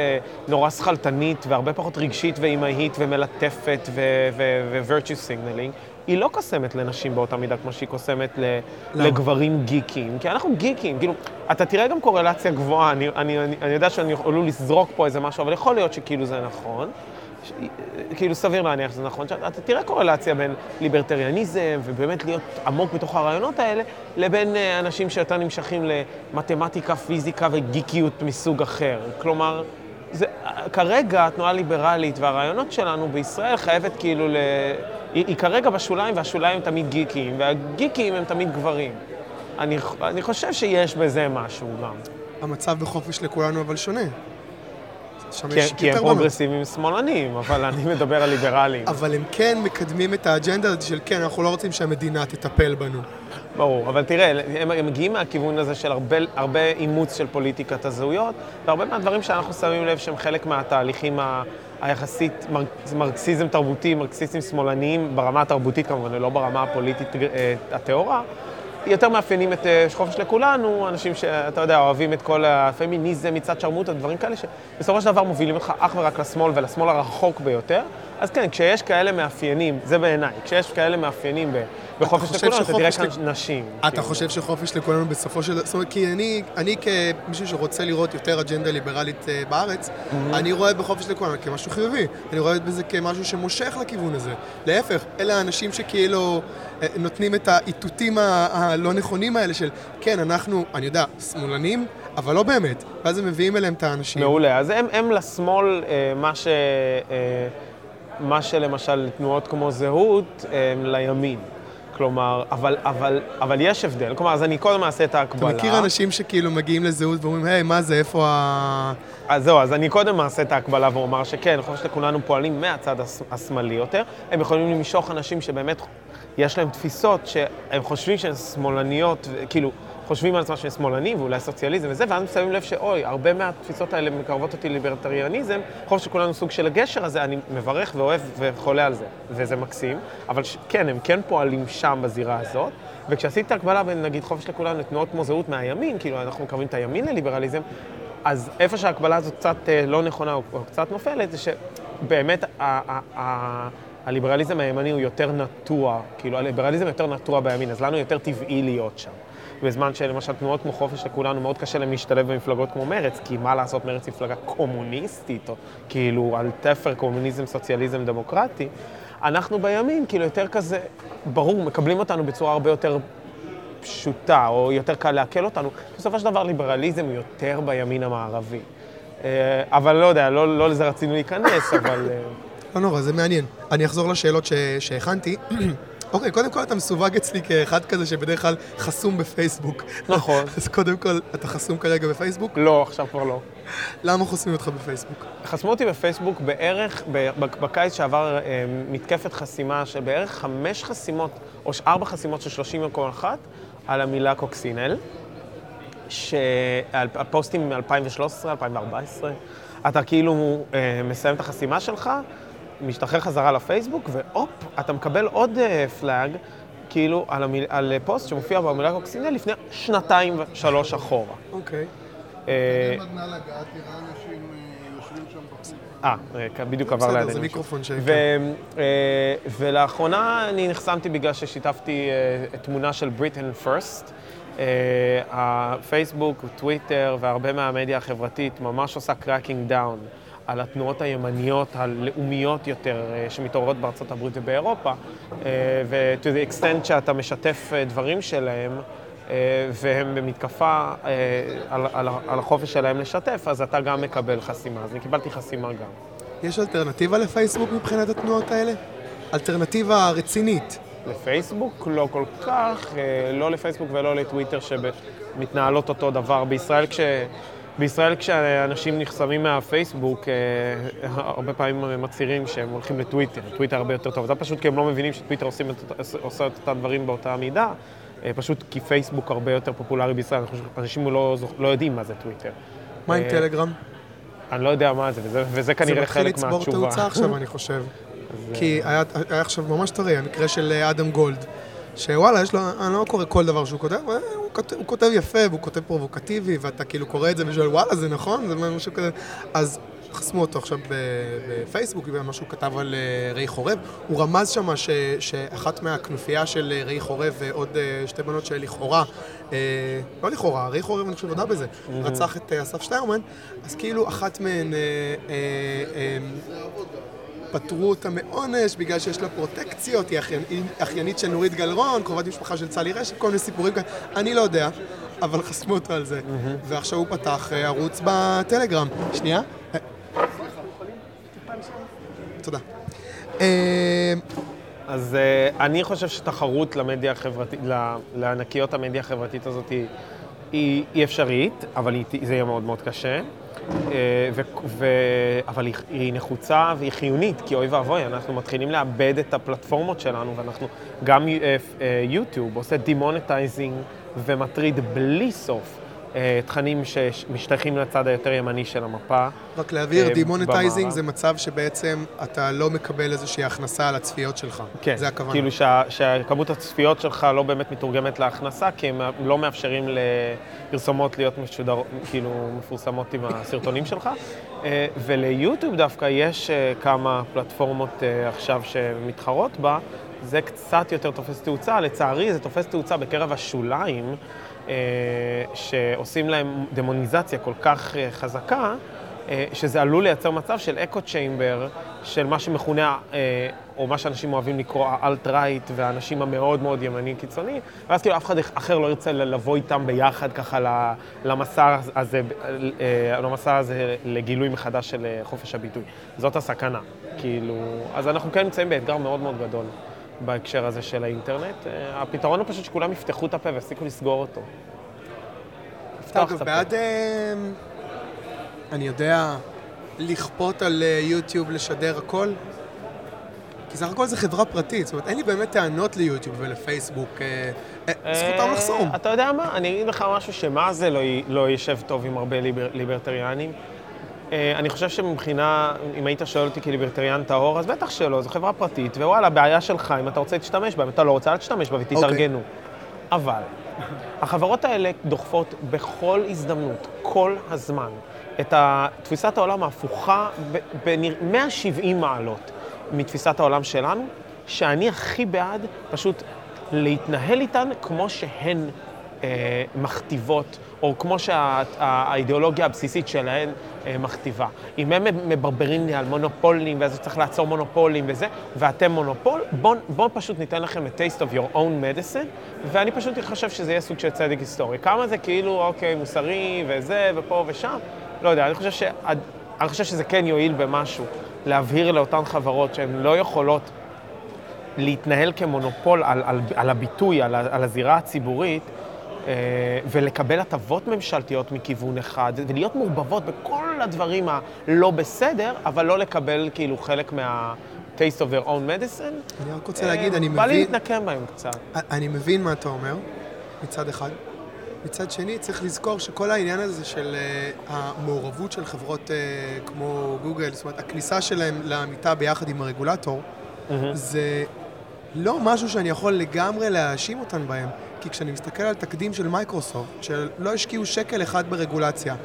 נורא שכלתנית והרבה פחות רגשית ואימהית ומלטפת ו-virtue signaling, היא לא קוסמת לנשים באותה מידה כמו שהיא קוסמת ל- למה? לגברים גיקים, כי אנחנו גיקים, כאילו, אתה תראה גם קורלציה גבוהה, אני, אני, אני, אני יודע שאני עלול לזרוק פה איזה משהו, אבל יכול להיות שכאילו זה נכון. ש- כאילו סביר להניח שזה נכון, שאתה תראה קורלציה בין ליברטריאניזם ובאמת להיות עמוק בתוך הרעיונות האלה, לבין אה, אנשים שיותר נמשכים למתמטיקה, פיזיקה וגיקיות מסוג אחר. כלומר, זה, כרגע התנועה הליברלית והרעיונות שלנו בישראל חייבת כאילו ל... היא, היא כרגע בשוליים, והשוליים הם תמיד גיקיים, והגיקים הם תמיד גברים. אני, אני חושב שיש בזה משהו גם. המצב בחופש לכולנו אבל שונה. כי, כי הם. פרוגרסיביים שמאלנים, אבל אני מדבר על ליברלים. אבל הם כן מקדמים את האג'נדה הזאת של כן, אנחנו לא רוצים שהמדינה תטפל בנו. ברור, אבל תראה, הם, מגיעים מהכיוון הזה של הרבה, הרבה אימוץ של פוליטיקת הזהויות, והרבה מהדברים שאנחנו שמים לב שהם חלק מהתהליכים ה, היחסית מר, מרקסיזם תרבותי, מרקסיסטים שמאלניים, ברמה התרבותית כמובן, ולא ברמה הפוליטית אה, הטהורה, יותר מאפיינים את אה, חופש לכולנו, אנשים שאתה יודע, אוהבים את כל הפמיניזם מצד שרמוטה, דברים כאלה שבסופו של דבר מובילים אותך אך ורק לשמאל ולשמאל הרחוק ביותר. אז כן, כשיש כאלה מאפיינים, זה בעיניי, כשיש כאלה מאפיינים בחופש חושב לכולנו, אתה תראה כאן נשים. אתה כאילו. חושב שחופש לכולנו בסופו של... זאת אומרת, כי אני, אני כמישהו שרוצה לראות יותר אג'נדה ליברלית אה, בארץ, אני רואה בחופש לכולנו כמשהו חיובי. אני רואה בזה כמשהו שמושך לכיוון הזה. להפך, אלה האנשים שכאילו אה, נותנים את האיתותים הלא נכונים האלה של, כן, אנחנו, אני יודע, שמאלנים, אבל לא באמת. ואז הם מביאים אליהם את האנשים. מעולה. אז הם, הם לשמאל, אה, מה, ש, מה שלמשל תנועות כמו זהות, הם לימין. כלומר, אבל, אבל, אבל יש הבדל. כלומר, אז אני קודם אעשה את אתה ההקבלה. מכיר אנשים שכאילו מגיעים לזהות ואומרים, היי, מה זה, איפה ה... אז זהו, אז אני קודם אעשה את ההקבלה ואומר שכן, אני חושב שכולנו פועלים מהצד הש- השמאלי יותר. הם יכולים למשוך אנשים שבאמת יש להם תפיסות שהם חושבים שהן שמאלניות, כאילו, חושבים על עצמם שהם שמאלנים ואולי סוציאליזם וזה, ואז שמים לב שאוי, הרבה מהתפיסות האלה מקרבות אותי לליברטריאניזם, אני חושב שכולנו סוג של הגשר הזה, אני מברך ואוהב וחולה על זה, וזה מקסים. אבל ש- כן, הם כן פועלים שם בזירה הזאת. וכשעשיתי את ההקבלה בין נגיד חופש לכולנו לתנועות כמו זהות מהימין, כאילו אנחנו מקרבים את הימין לליברליזם, אז איפה שההקבלה הזאת קצת אה, לא נכונה או, קצת נופלת, זה שבאמת הליברליזם הימני הוא יותר נטוע, כאילו הליברליזם יותר נטוע בימין, אז לנו יותר טבעי להיות שם. בזמן שלמשל תנועות כמו חופש לכולנו, מאוד קשה להם להשתלב במפלגות כמו מרצ, כי מה לעשות, מרצ היא מפלגה קומוניסטית, או כאילו על תפר קומוניזם, סוציאליזם, דמוקרטי. אנחנו בימין, כאילו יותר כזה, ברור, מקבלים אותנו בצורה הרבה יותר פשוטה, או יותר קל לעכל אותנו. בסופו של דבר ליברליזם הוא יותר בימין המערבי. אה, אבל לא יודע, לא, לא לזה רצינו להיכנס, אבל... אה, לא נורא, זה מעניין. אני אחזור לשאלות ש... שהכנתי. אוקיי, קודם כל אתה מסווג אצלי כאחד כזה שבדרך כלל חסום בפייסבוק. נכון. אז קודם כל, אתה חסום כרגע בפייסבוק? לא, עכשיו כבר לא. למה חוסמים אותך בפייסבוק? חסמו אותי בפייסבוק בערך, בקיץ שעבר, אה, מתקפת חסימה של בערך חמש חסימות, או ארבע חסימות של 30 יום כל אחת, על המילה קוקסינל, שהפוסטים מ-2013, 2014, אתה כאילו אה, מסיים את החסימה שלך, משתחרר חזרה לפייסבוק, והופ, אתה מקבל עוד אה, פלאג, כאילו, על, המיל, על אה, פוסט שמופיע במילה קוקסינל לפני שנתיים ושלוש אחורה. אוקיי. אה, אה. אה, אה, בדיוק עבר בסדר, לידינו. זה מיקרופון ש... ו- אה, ולאחרונה אני נחסמתי בגלל ששיתפתי אה, תמונה של בריטן פרסט. הפייסבוק, טוויטר והרבה מהמדיה החברתית ממש עושה cracking down על התנועות הימניות הלאומיות יותר אה, שמתעוררות בארצות הברית ובאירופה. ו-to the extent שאתה משתף אה, דברים שלהם, אה, והם במתקפה אה, על, על, על החופש שלהם לשתף, אז אתה גם מקבל חסימה. אז אני קיבלתי חסימה גם. יש אלטרנטיבה לפייסבוק מבחינת התנועות האלה? אלטרנטיבה רצינית. לפייסבוק לא כל כך, אה, לא לפייסבוק ולא לטוויטר שמתנהלות אותו דבר. בישראל, כש... בישראל כשאנשים נחסמים מהפייסבוק, אה, הרבה פעמים הם מצהירים שהם הולכים לטוויטר, טוויטר הרבה יותר טוב. זה פשוט כי הם לא מבינים שטוויטר עושים את, עושה את אותם דברים באותה מידה, אה, פשוט כי פייסבוק הרבה יותר פופולרי בישראל, אנשים לא, לא יודעים מה זה טוויטר. מה עם טלגרם? אני לא יודע מה זה, וזה, וזה כנראה חלק מהתשובה. זה מתחיל לצבור תאוצה עכשיו, אני חושב. כי היה, היה עכשיו ממש טרי, המקרה של אה, אדם גולד, שוואלה, יש לו, אני לא קורא כל דבר שהוא כותב, הוא כותב, הוא כותב יפה, והוא כותב פרובוקטיבי, ואתה כאילו קורא את זה ושואל, וואלה, זה נכון? זה משהו כזה. אז חסמו אותו עכשיו בפייסבוק, במה שהוא כתב על אה, ראי חורב. הוא רמז שם ש, שאחת מהכנופיה של אה, ראי חורב ועוד שתי בנות שלכאורה, לא לכאורה, ראי חורב, אני חושב, הודה בזה, רצח את אסף שטיירמן, אז כאילו אחת מהן... פטרו אותה מעונש בגלל שיש לה פרוטקציות, היא אחיינית של נורית גלרון, קרובת משפחה של צלי רשת, כל מיני סיפורים כאלה, אני לא יודע, אבל חסמו אותו על זה. ועכשיו הוא פתח אה, ערוץ בטלגרם. שנייה. אה, תודה. אה, אז אני חושב שתחרות למדיה החברתית, לענקיות המדיה החברתית הזאת היא אפשרית, אבל זה יהיה מאוד מאוד קשה. אה, ו, ו, אבל היא, היא נחוצה והיא חיונית, כי אוי ואבוי, אנחנו מתחילים לאבד את הפלטפורמות שלנו, ואנחנו, גם יוטיוב אה, עושה demonetizing ומטריד בלי סוף. אה, תכנים שמשתייכים לצד היותר ימני של המפה. רק להבהיר, demonetizing זה מצב שבעצם אתה לא מקבל איזושהי הכנסה על הצפיות שלך. כן, זה הכוונה. כאילו שכמות הצפיות שלך לא באמת מתורגמת להכנסה, כי הם לא מאפשרים לפרסומות להיות משודר, כאילו מפורסמות עם הסרטונים שלך. אה, וליוטיוב דווקא יש אה, כמה פלטפורמות עכשיו שמתחרות בה. זה קצת יותר תופס תאוצה, לצערי זה תופס תאוצה בקרב השוליים, אה, שעושים להם דמוניזציה כל כך אה, חזקה, אה, שזה עלול לייצר מצב של אקו צ'יימבר, של מה שמכונה, או מה שאנשים אוהבים לקרוא אלט-רייט, והאנשים המאוד מאוד ימני קיצוני, ואז כאילו אף אחד אחר לא ירצה לבוא איתם ביחד ככה למסע הזה, למסע הזה לגילוי מחדש של חופש הביטוי. זאת הסכנה, כאילו, אז אנחנו כן נמצאים באתגר מאוד מאוד גדול. בהקשר הזה של האינטרנט. אה, הפתרון הוא פשוט שכולם יפתחו את הפה ויפסיקו לסגור אותו. לפתוח את הפה. בעד, אה, אני יודע, לכפות על אה, יוטיוב לשדר הכל? כי סך הכל זה חברה פרטית, זאת אומרת, אין לי באמת טענות ליוטיוב ולפייסבוק, זכותם לחסום. אתה יודע מה, אני אגיד לך משהו שמה זה לא, לא יישב טוב עם הרבה ליברטריאנים. אה, אני חושב שמבחינה, אם היית שואל אותי כליברטריאן טהור, אז בטח שלא, זו חברה פרטית, ווואלה, בעיה שלך אם אתה רוצה להשתמש בה, אם אתה לא רוצה, אל תשתמש בה ותתארגנו. Okay. אבל החברות האלה דוחפות בכל הזדמנות, כל הזמן, את תפיסת העולם ההפוכה ב-170 מעלות מתפיסת העולם שלנו, שאני הכי בעד פשוט להתנהל איתן כמו שהן אה, מכתיבות, או כמו שהאידיאולוגיה הבסיסית שלהן אה, מכתיבה. אם הם מברברים לי על מונופולים, ואז צריך לעצור מונופולים וזה, ואתם מונופול, בואו בוא פשוט ניתן לכם את taste of your own medicine, ואני פשוט חושב שזה יהיה סוג של צדק היסטורי. כמה זה כאילו, אוקיי, מוסרי וזה, ופה ושם, לא יודע, אני חושב, ש... אני חושב שזה כן יועיל במשהו, להבהיר לאותן חברות שהן לא יכולות להתנהל כמונופול על, על, על הביטוי, על, על הזירה הציבורית, ולקבל הטבות ממשלתיות מכיוון אחד, ולהיות מעורבבות בכל הדברים הלא בסדר, אבל לא לקבל כאילו חלק מה... taste of their own medicine. אני רק רוצה להגיד, אני מבין... בא לי להתנקם בהם קצת. אני מבין מה אתה אומר, מצד אחד. מצד שני, צריך לזכור שכל העניין הזה של uh, המעורבות של חברות uh, כמו גוגל, זאת אומרת, הכניסה שלהם למיטה ביחד עם הרגולטור, mm-hmm. זה לא משהו שאני יכול לגמרי להאשים אותן בהם. כי כשאני מסתכל על תקדים של מייקרוסופט, שלא השקיעו שקל אחד ברגולציה,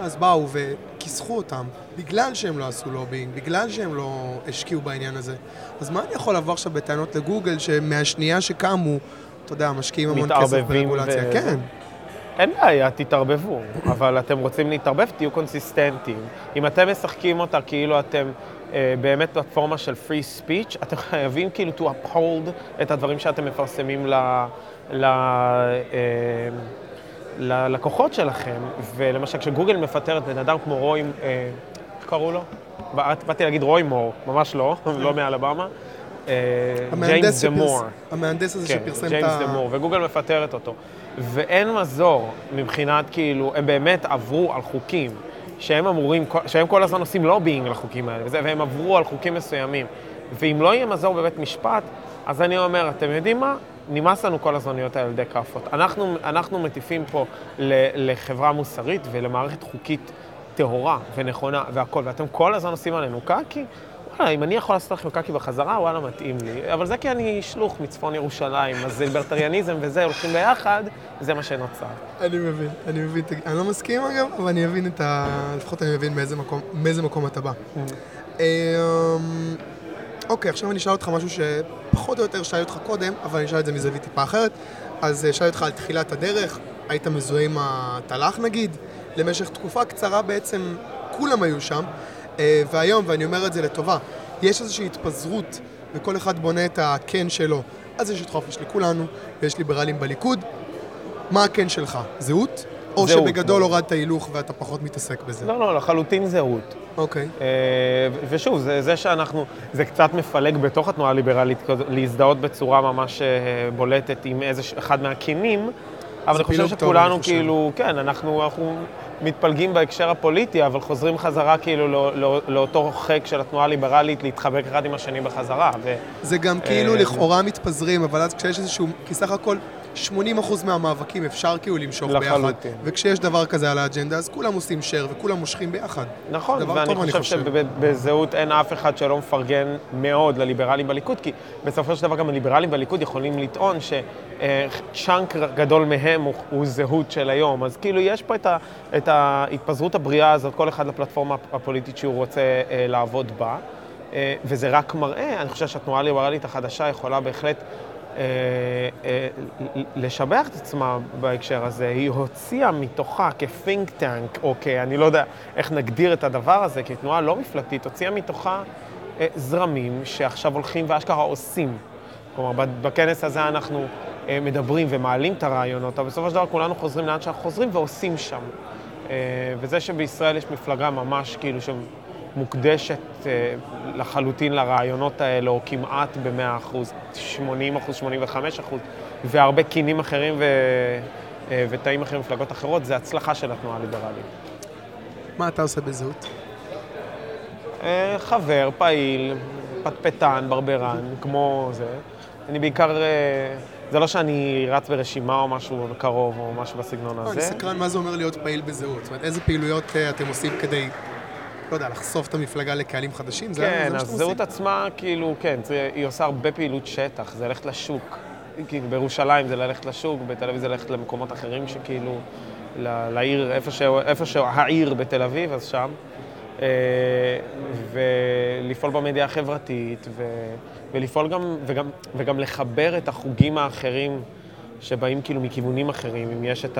אז באו וכיסחו אותם, בגלל שהם לא עשו לובינג, בגלל שהם לא השקיעו בעניין הזה. אז מה אני יכול לבוא עכשיו בטענות לגוגל, שמהשנייה שקמו, אתה יודע, משקיעים המון כסף ברגולציה? ו... כן. אין בעיה, תתערבבו, אבל אתם רוצים להתערבב, תהיו קונסיסטנטים. אם אתם משחקים אותה כאילו אתם אה, באמת פלטפורמה של free speech, אתם חייבים כאילו to uphold את הדברים שאתם מפרסמים ל... ל... אה, ללקוחות שלכם, ולמשל כשגוגל מפטרת בן אדם כמו רוי, אה, איך קראו לו? באתי להגיד רוי מור, ממש לא, לא מאלבמה. אה, ג'יימס שפרס- דמור. המהנדס הזה כן, שפרסם את ג'יימס ה... דמור, וגוגל מפטרת אותו. ואין מזור מבחינת כאילו, הם באמת עברו על חוקים שהם אמורים, שהם כל הזמן עושים לובינג לחוקים האלה, וזה, והם עברו על חוקים מסוימים. ואם לא יהיה מזור בבית משפט, אז אני אומר, אתם יודעים מה? נמאס לנו כל הזוניות האלה די כאפות. אנחנו, אנחנו מטיפים פה לחברה מוסרית ולמערכת חוקית טהורה ונכונה והכול, ואתם כל הזמן עושים עלינו קקי? וואלה, אם אני יכול לעשות לכם קקי בחזרה, וואלה, מתאים לי. אבל זה כי אני שלוח מצפון ירושלים, אז ליברטריאניזם וזה הולכים ביחד, זה מה שנוצר. אני מבין, אני מבין. אני לא מסכים אגב, אבל אני מבין את ה... לפחות אני מבין מאיזה מקום, מאיזה מקום אתה בא. אמ, אוקיי, עכשיו אני אשאל אותך משהו שפחות או יותר שאלתי אותך קודם, אבל אני אשאל את זה מזווית טיפה אחרת. אז אה, שאלתי אותך על תחילת הדרך, היית מזוהה עם התל"ח נגיד, למשך תקופה קצרה בעצם כולם היו שם, אה, והיום, ואני אומר את זה לטובה, יש איזושהי התפזרות וכל אחד בונה את הכן שלו. אז יש את חופש לכולנו, ויש ליברלים בליכוד. מה הכן שלך? זהות? או זהות, שבגדול מאוד. הורדת הילוך ואתה פחות מתעסק בזה? לא, לא, לחלוטין זהות. אוקיי. אה, ושוב, זה, זה שאנחנו, זה קצת מפלג בתוך התנועה הליברלית להזדהות בצורה ממש אה, בולטת עם איזה אחד מהכינים, אבל אני חושב טוב, שכולנו חושב. כאילו, כן, אנחנו, אנחנו מתפלגים בהקשר הפוליטי, אבל חוזרים חזרה כאילו לא, לא, לאותו חק של התנועה הליברלית להתחבק אחד עם השני בחזרה. ו... זה גם כאילו אה, לכאורה מתפזרים, אבל אז כשיש איזשהו... כי סך הכל 80% מהמאבקים אפשר כאילו למשוך ביחד. לחלוטין. וכשיש דבר כזה על האג'נדה, אז כולם עושים share וכולם מושכים ביחד. נכון, ואני טוב, חושב חושב. שבזהות אין אף אחד שלא מפרגן מאוד לליברלים בליכוד, כי בסופו של דבר גם הליברלים בליכוד יכולים לטעון שצ'אנק גדול מהם הוא, הוא זהות של היום. אז כאילו יש פה את, ה, את ההתפזרות הבריאה הזאת, כל אחד לפלטפורמה הפוליטית שהוא רוצה אה, לעבוד בה, אה, וזה רק מראה, אני חושב שהתנועה הליברלית החדשה יכולה בהחלט... אה, אה, לשבח את עצמה בהקשר הזה, היא הוציאה מתוכה כ-think tank, או כ... אני לא יודע איך נגדיר את הדבר הזה, כתנועה לא מפלגתית, הוציאה מתוכה אה, זרמים שעכשיו הולכים ואשכרה עושים. כלומר, בכנס הזה אנחנו מדברים ומעלים את הרעיונות, אבל בסופו של דבר כולנו חוזרים לאן שאנחנו חוזרים ועושים שם. וזה שבישראל יש מפלגה ממש כאילו שמוקדשת אה, לחלוטין לרעיונות האלה, או כמעט ב-100 אחוז, 80 אחוז, 85 אחוז, והרבה קינים אחרים ו... אה, ותאים אחרים במפלגות אחרות, זה הצלחה של התנועה הליברלית. מה אתה עושה בזהות? אה, חבר, פעיל, פטפטן, ברברן, כמו זה. אני בעיקר, זה לא שאני רץ ברשימה או משהו קרוב או משהו בסגנון לא, אני הזה. סקרן מה זה אומר להיות פעיל בזהות. זאת אומרת, איזה פעילויות אתם עושים כדי, לא יודע, לחשוף את המפלגה לקהלים חדשים? זה כן, זה מה שאתם הזהות? עצמה, כאילו, כן, זה, היא עושה הרבה פעילות שטח, זה ללכת לשוק. כאילו, בירושלים זה ללכת לשוק, בתל אביב זה ללכת למקומות אחרים שכאילו, לעיר, איפה, ש... איפה שהעיר בתל אביב, אז שם. אה, ולפעול במדיה החברתית, ו... ולפעול גם, וגם, וגם לחבר את החוגים האחרים שבאים כאילו מכיוונים אחרים, אם יש את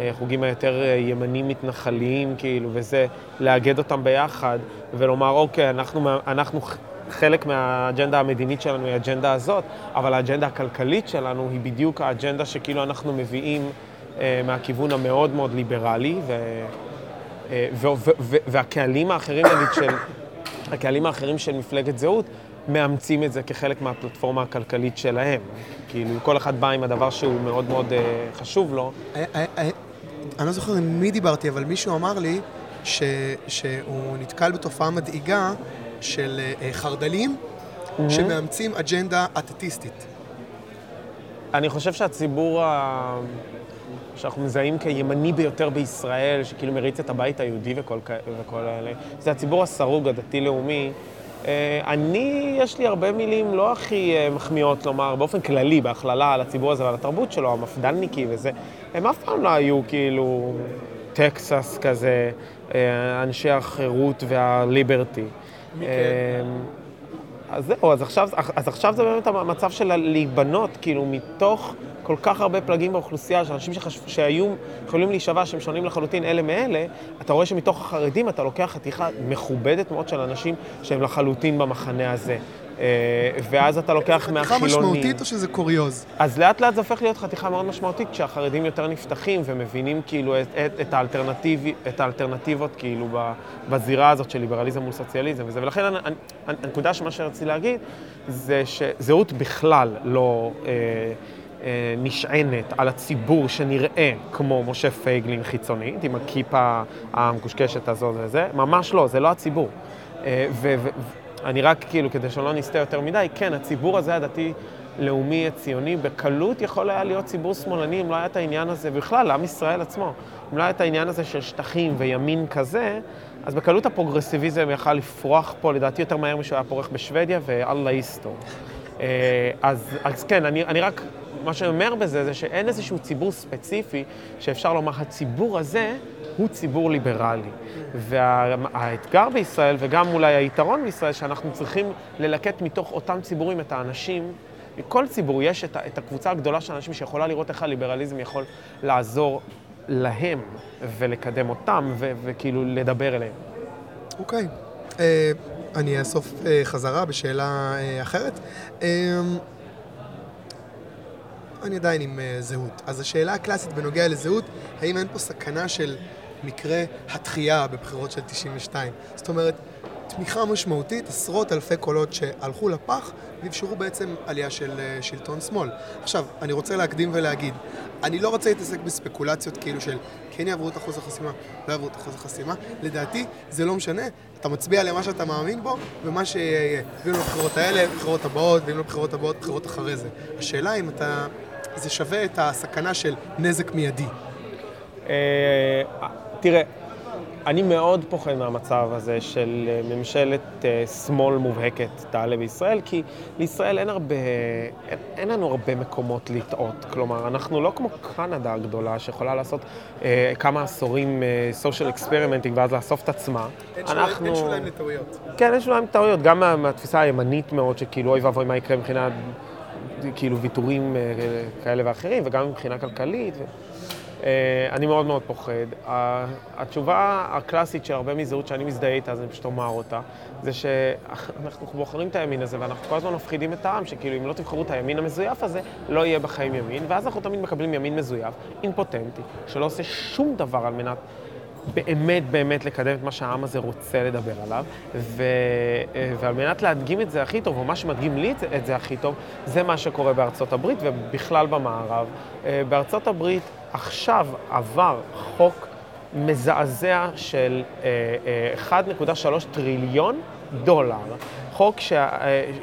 החוגים היותר ימנים מתנחליים, כאילו, וזה, לאגד אותם ביחד ולומר, אוקיי, אנחנו, אנחנו חלק מהאג'נדה המדינית שלנו היא האג'נדה הזאת, אבל האג'נדה הכלכלית שלנו היא בדיוק האג'נדה שכאילו אנחנו מביאים אה, מהכיוון המאוד מאוד ליברלי, ו... אה, ו- ו- ו- והקהלים האחרים, נגיד, של... הקהלים האחרים של מפלגת זהות, מאמצים את זה כחלק מהפלטפורמה הכלכלית שלהם. כאילו, כל אחד בא עם הדבר שהוא מאוד מאוד אה, חשוב לו. אה, אה, אני לא זוכר עם מי דיברתי, אבל מישהו אמר לי ש- שהוא נתקל בתופעה מדאיגה של חרד"לים שמאמצים אג'נדה אתטיסטית. אני חושב שהציבור ה... שאנחנו מזהים כימני ביותר בישראל, שכאילו מריץ את הבית היהודי וכל, וכל האלה, זה הציבור הסרוג, הדתי-לאומי. אה, אני, יש לי הרבה מילים לא הכי אה, מחמיאות לומר, באופן כללי, בהכללה על הציבור הזה ועל התרבות שלו, המפד"לניקי וזה, הם אף פעם לא היו כאילו טקסס כזה, אה, אנשי החירות והליברטי. מי אה, אז זהו, אז עכשיו, אז עכשיו זה באמת המצב של להיבנות, כאילו, מתוך כל כך הרבה פלגים באוכלוסייה, שאנשים שחשב, שהיו יכולים להישבע שהם שונים לחלוטין אלה מאלה, אתה רואה שמתוך החרדים אתה לוקח חתיכה מכובדת מאוד של אנשים שהם לחלוטין במחנה הזה. אה, ואז אתה לוקח מהחילונים. חתיכה משמעותית או שזה קוריוז? אז לאט לאט זה הופך להיות חתיכה מאוד משמעותית, כשהחרדים יותר נפתחים ומבינים כאילו את, את, את, האלטרנטיב, את האלטרנטיבות כאילו בזירה הזאת של ליברליזם מול סוציאליזם וזה. ולכן הנקודה שמה שרציתי להגיד זה שזהות בכלל לא... אה, אה, נשענת על הציבור שנראה כמו משה פייגלין חיצונית, עם הכיפה המקושקשת הזו וזה, ממש לא, זה לא הציבור. אה, ואני רק כאילו, כדי שלא נסטה יותר מדי, כן, הציבור הזה הדתי... לאומי ציוני, בקלות יכול היה להיות ציבור שמאלני אם לא היה את העניין הזה, בכלל, לעם ישראל עצמו, אם לא היה את העניין הזה של שטחים וימין כזה, אז בקלות הפרוגרסיביזם יכל לפרוח פה, לדעתי יותר מהר משהוא היה פורח בשוודיה, ואללה היסטור. אה, אז, אז כן, אני, אני רק מה שאני אומר בזה זה שאין איזשהו ציבור ספציפי שאפשר לומר, הציבור הזה הוא ציבור ליברלי. והאתגר בישראל, וגם אולי היתרון בישראל, שאנחנו צריכים ללקט מתוך אותם ציבורים את האנשים, מכל ציבור יש את, את הקבוצה הגדולה של אנשים שיכולה לראות איך הליברליזם יכול לעזור להם ולקדם אותם ו- וכאילו לדבר אליהם. אוקיי. Okay. uh, אני אאסוף uh, חזרה בשאלה uh, אחרת. Uh, אני עדיין עם uh, זהות. אז השאלה הקלאסית בנוגע לזהות, האם אין פה סכנה של מקרה התחייה בבחירות של 92? זאת אומרת, תמיכה משמעותית, עשרות אלפי קולות שהלכו לפח ואפשרו בעצם עלייה של uh, שלטון שמאל. עכשיו, אני רוצה להקדים ולהגיד, אני לא רוצה להתעסק בספקולציות כאילו של כן יעברו את אחוז החסימה, לא יעברו את אחוז החסימה. לדעתי, זה לא משנה, אתה מצביע למה שאתה מאמין בו ומה שיהיה. ואם לא בבחירות האלה, בבחירות הבאות, ואם לא בבחירות הבאות, בבחירות אחרי זה. השאלה אם אתה זה שווה את הסכנה של נזק מיידי. אה, תראה, אני מאוד פוחד מהמצב הזה של אה, ממשלת אה, שמאל מובהקת תעלה בישראל, כי לישראל אין הרבה, אין, אין לנו הרבה מקומות לטעות. כלומר, אנחנו לא כמו קנדה הגדולה, שיכולה לעשות אה, כמה עשורים social אה, experimenting ואז לאסוף את עצמה. אין, אנחנו... אין שוליים לטעויות. כן, אין שוליים לטעויות, גם מה, מהתפיסה הימנית מאוד, שכאילו אוי ואבוי מה יקרה מבחינת כאילו ויתורים אה, כאלה ואחרים, וגם מבחינה כלכלית. אה, אני מאוד מאוד פוחד. התשובה הקלאסית של הרבה מזהות שאני מזדהה איתה, אז אני פשוט אומר אותה, זה שאנחנו בוחרים את הימין הזה, ואנחנו כל הזמן מפחידים את העם, שכאילו אם לא תבחרו את הימין המזויף הזה, לא יהיה בחיים ימין, ואז אנחנו תמיד מקבלים ימין מזויף, אימפוטנטי, שלא עושה שום דבר על מנת באמת באמת לקדם את מה שהעם הזה רוצה לדבר עליו, ו, אה, ועל מנת להדגים את זה הכי טוב, או מה שמדגים לי את זה הכי טוב, זה מה שקורה בארצות הברית ובכלל במערב. אה, בארצות הברית עכשיו עבר חוק מזעזע של 1.3 אה, טריליון דולר. חוק ש...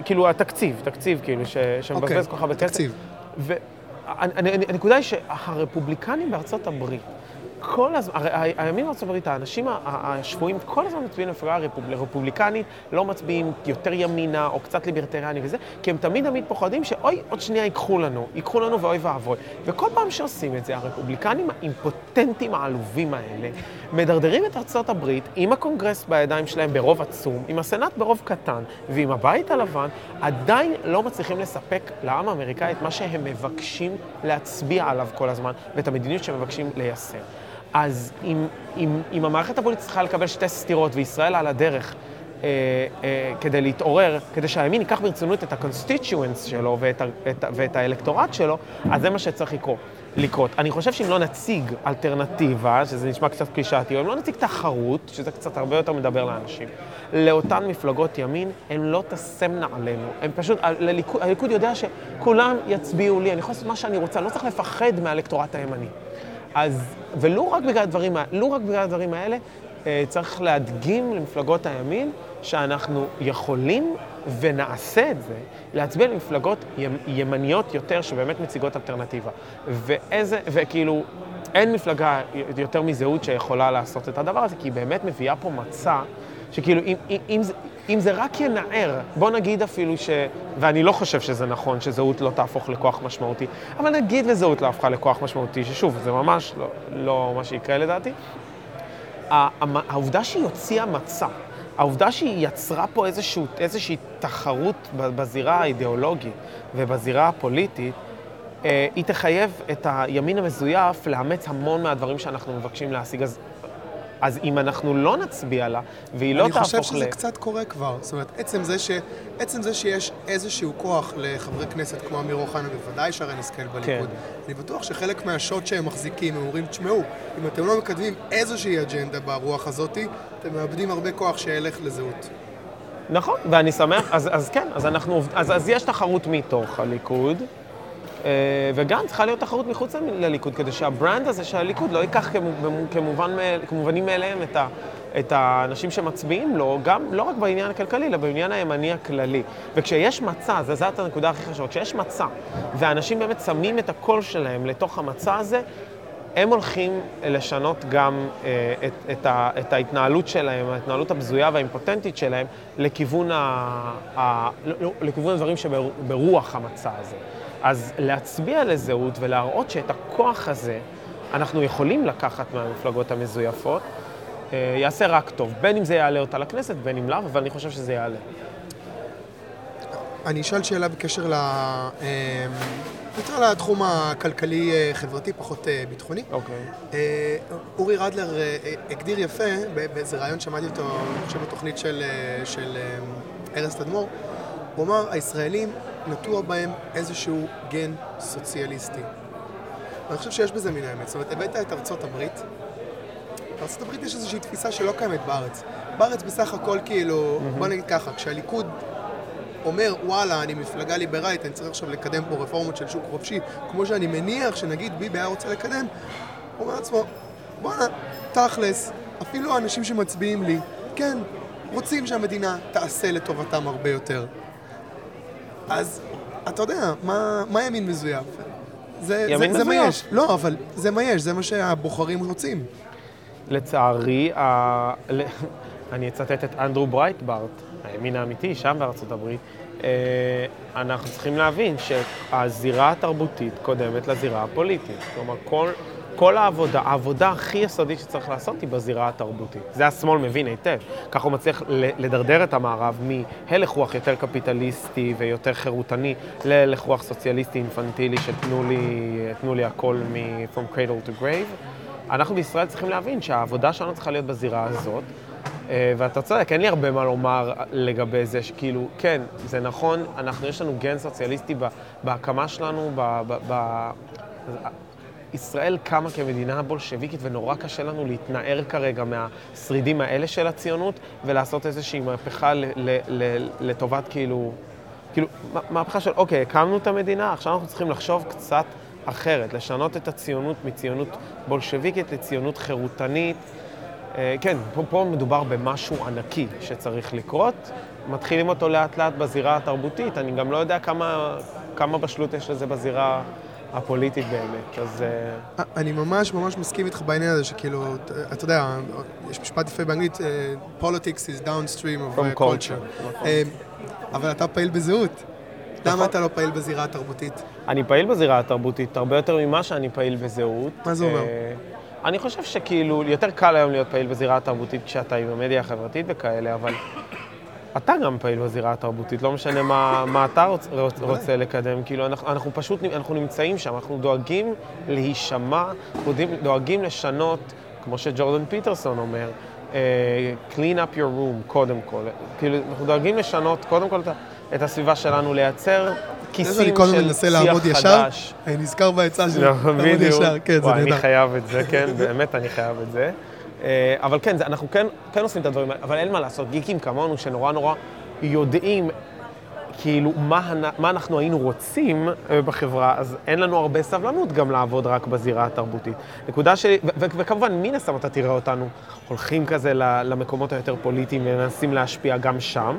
כאילו התקציב, תקציב כאילו, ש... שמבזבז okay, כל כך הרבה כסף. תקציב. והנקודה היא שהרפובליקנים בארצות הברית, כל הזמן, הרי הימין הברית, האנשים השפויים כל הזמן מצביעים למפלגה הרפובליקנית, לא מצביעים יותר ימינה או קצת ליברטריאני וזה, כי הם תמיד תמיד פוחדים שאוי, עוד שנייה ייקחו לנו, ייקחו לנו ואוי ואבוי. וכל פעם שעושים את זה, הרפובליקנים האימפוטנטים העלובים האלה, מדרדרים את הברית עם הקונגרס בידיים שלהם ברוב עצום, עם הסנאט ברוב קטן ועם הבית הלבן, עדיין לא מצליחים לספק לעם האמריקאי את מה שהם מבקשים להצביע עליו כל הזמן, ואת המדיניות שהם מבקשים ליישם. אז אם, אם, אם המערכת הפוליטית צריכה לקבל שתי סתירות וישראל על הדרך אה, אה, כדי להתעורר, כדי שהימין ייקח ברצינות את ה-constituents שלו ואת, את, ואת האלקטורט שלו, אז זה מה שצריך לקרות. לקרות. אני חושב שאם לא נציג אלטרנטיבה, שזה נשמע קצת קלישאתי, או אם לא נציג תחרות, שזה קצת הרבה יותר מדבר לאנשים, לאותן מפלגות ימין, הן לא תשמנה עלינו. הם פשוט, הליכוד, הליכוד יודע שכולם יצביעו לי, אני יכול לעשות מה שאני רוצה, אני לא צריך לפחד מהאלקטורט הימני. אז, ולו רק בגלל הדברים, רק בגלל הדברים האלה, אה, צריך להדגים למפלגות הימין שאנחנו יכולים ונעשה את זה, להצביע למפלגות ימניות יותר שבאמת מציגות אלטרנטיבה. ואיזה, וכאילו, אין מפלגה יותר מזהות שיכולה לעשות את הדבר הזה, כי היא באמת מביאה פה מצע שכאילו, אם, אם, אם, אם זה רק ינער, בוא נגיד אפילו ש... ואני לא חושב שזה נכון שזהות לא תהפוך לכוח משמעותי, אבל נגיד וזהות לא הפכה לכוח משמעותי, ששוב, זה ממש לא, לא מה שיקרה לדעתי. העובדה שהיא הוציאה מצע, העובדה שהיא יצרה פה איזשהו, איזושהי תחרות בזירה האידיאולוגית ובזירה הפוליטית, אה, היא תחייב את הימין המזויף לאמץ המון מהדברים שאנחנו מבקשים להשיג. אז, אז אם אנחנו לא נצביע לה, והיא לא אני תהפוך חושב ל... שזה קצת קורה כבר. זאת אומרת, עצם זה, ש... עצם זה שיש איזשהו כוח לחברי כנסת כמו אמיר אוחנה, בוודאי שרן השכל בליכוד, כן. אני בטוח שחלק מהשוט שהם מחזיקים, הם אומרים, תשמעו, אם אתם לא מקדמים איזושהי אג'נדה ברוח הזאת, אתם מאבדים הרבה כוח שילך לזהות. נכון, ואני שמח, אז, אז כן, אז, אנחנו, אז, אז יש תחרות מתוך הליכוד, וגם צריכה להיות תחרות מחוץ לליכוד, כדי שהברנד הזה של הליכוד לא ייקח כמובן, כמובנים מאליהם את, ה, את האנשים שמצביעים לו, גם לא רק בעניין הכלכלי, אלא בעניין הימני הכללי. וכשיש מצע, זו זאת הנקודה הכי חשובה, כשיש מצע, ואנשים באמת שמים את הקול שלהם לתוך המצע הזה, הם הולכים לשנות גם אה, את, את, ה, את ההתנהלות שלהם, ההתנהלות הבזויה והאימפוטנטית שלהם, לכיוון, ה, ה, לא, לא, לכיוון הדברים שברוח המצע הזה. אז להצביע לזהות ולהראות שאת הכוח הזה אנחנו יכולים לקחת מהמפלגות המזויפות, אה, יעשה רק טוב. בין אם זה יעלה אותה לכנסת, בין אם לאו, אבל אני חושב שזה יעלה. אני אשאל שאלה בקשר ל... אה, יותר לתחום הכלכלי-חברתי, פחות אה, ביטחוני. אוקיי. אה, אורי רדלר אה, אה, הגדיר יפה, באיזה ראיון שמעתי אותו, אני חושב בתוכנית של, אה, של אה, ארז תדמור, הוא אמר, הישראלים נטוע בהם איזשהו גן סוציאליסטי. ואני חושב שיש בזה מן האמת. זאת אומרת, הבאת את ארצות הברית, בארצות הברית יש איזושהי תפיסה שלא קיימת בארץ. בארץ בסך הכל כאילו, בוא נגיד ככה, כשהליכוד אומר, וואלה, אני מפלגה ליברלית, אני צריך עכשיו לקדם פה רפורמות של שוק חופשי, כמו שאני מניח שנגיד ביבי היה רוצה לקדם, הוא אומר לעצמו, בואנה, תכלס, אפילו האנשים שמצביעים לי, כן, רוצים שהמדינה תעשה לטובתם הרבה יותר. אז אתה יודע, מה, מה ימין מזויף? זה, ימין זה, זה מה מזויף. יש. לא, אבל זה מה יש, זה מה שהבוחרים רוצים. לצערי, ה... אני אצטט את אנדרו ברייטברט, הימין האמיתי, שם בארצות הברית, אה, אנחנו צריכים להבין שהזירה התרבותית קודמת לזירה הפוליטית. כלומר, כל, כל העבודה, העבודה הכי יסודית שצריך לעשות היא בזירה התרבותית. זה השמאל מבין היטב. ככה הוא מצליח לדרדר את המערב מהלך רוח יותר קפיטליסטי ויותר חירותני להלך רוח סוציאליסטי אינפנטילי של תנו לי, תנו לי הכל מ- from cradle to grave. אנחנו בישראל צריכים להבין שהעבודה שלנו צריכה להיות בזירה הזאת. אה, ואתה צודק, אין לי הרבה מה לומר לגבי זה, שכאילו, כן, זה נכון, אנחנו, יש לנו גן סוציאליסטי בהקמה שלנו, ב... ב, ב ישראל קמה כמדינה בולשביקית ונורא קשה לנו להתנער כרגע מהשרידים האלה של הציונות ולעשות איזושהי מהפכה ל, ל, ל, לטובת כאילו, כאילו, מה- מהפכה של, אוקיי, הקמנו את המדינה, עכשיו אנחנו צריכים לחשוב קצת אחרת, לשנות את הציונות מציונות בולשביקית לציונות חירותנית. אה, כן, פה, פה מדובר במשהו ענקי שצריך לקרות. מתחילים אותו לאט לאט בזירה התרבותית, אני גם לא יודע כמה, כמה בשלות יש לזה בזירה הפוליטית באמת, אז... אה, אני ממש ממש מסכים איתך בעניין הזה, שכאילו, ת- אתה יודע, יש משפט יפה באנגלית, אה, politics is downstream of culture. culture, אה, אבל אתה פעיל בזהות. נכון. למה אתה לא פעיל בזירה התרבותית? אני פעיל בזירה התרבותית הרבה יותר ממה שאני פעיל בזהות. מה זה אומר? אה, אני חושב שכאילו, יותר קל היום להיות פעיל בזירה התרבותית כשאתה עם המדיה החברתית וכאלה, אבל אתה גם פעיל בזירה התרבותית, לא משנה מה, מה אתה רוצ, רוצ, רוצה לקדם, כאילו אנחנו, אנחנו פשוט, אנחנו נמצאים שם, אנחנו דואגים להישמע, אנחנו דואגים- לשנות, כמו שג'ורדן פיטרסון אומר, אה, clean up your room, קודם כל. כאילו, אנחנו דואגים לשנות, קודם כל, את הסביבה שלנו, לייצר כיסים שאני כל הזמן של מנסה שיח לעמוד ישר, חדש. אני נזכר בעצה שלי, לא, לעמוד. ישר, כן, זה וואי, אני נהדר. חייב את זה, כן, באמת אני חייב את זה. אה, אבל כן, אנחנו כן, כן עושים את הדברים האלה, אבל אין מה לעשות, גיקים כמונו שנורא נורא יודעים כאילו מה, מה אנחנו היינו רוצים אה, בחברה, אז אין לנו הרבה סבלנות גם לעבוד רק בזירה התרבותית. נקודה שלי, ו- ו- וכמובן, מן הסתם אתה תראה אותנו הולכים כזה למקומות היותר פוליטיים ומנסים להשפיע גם שם.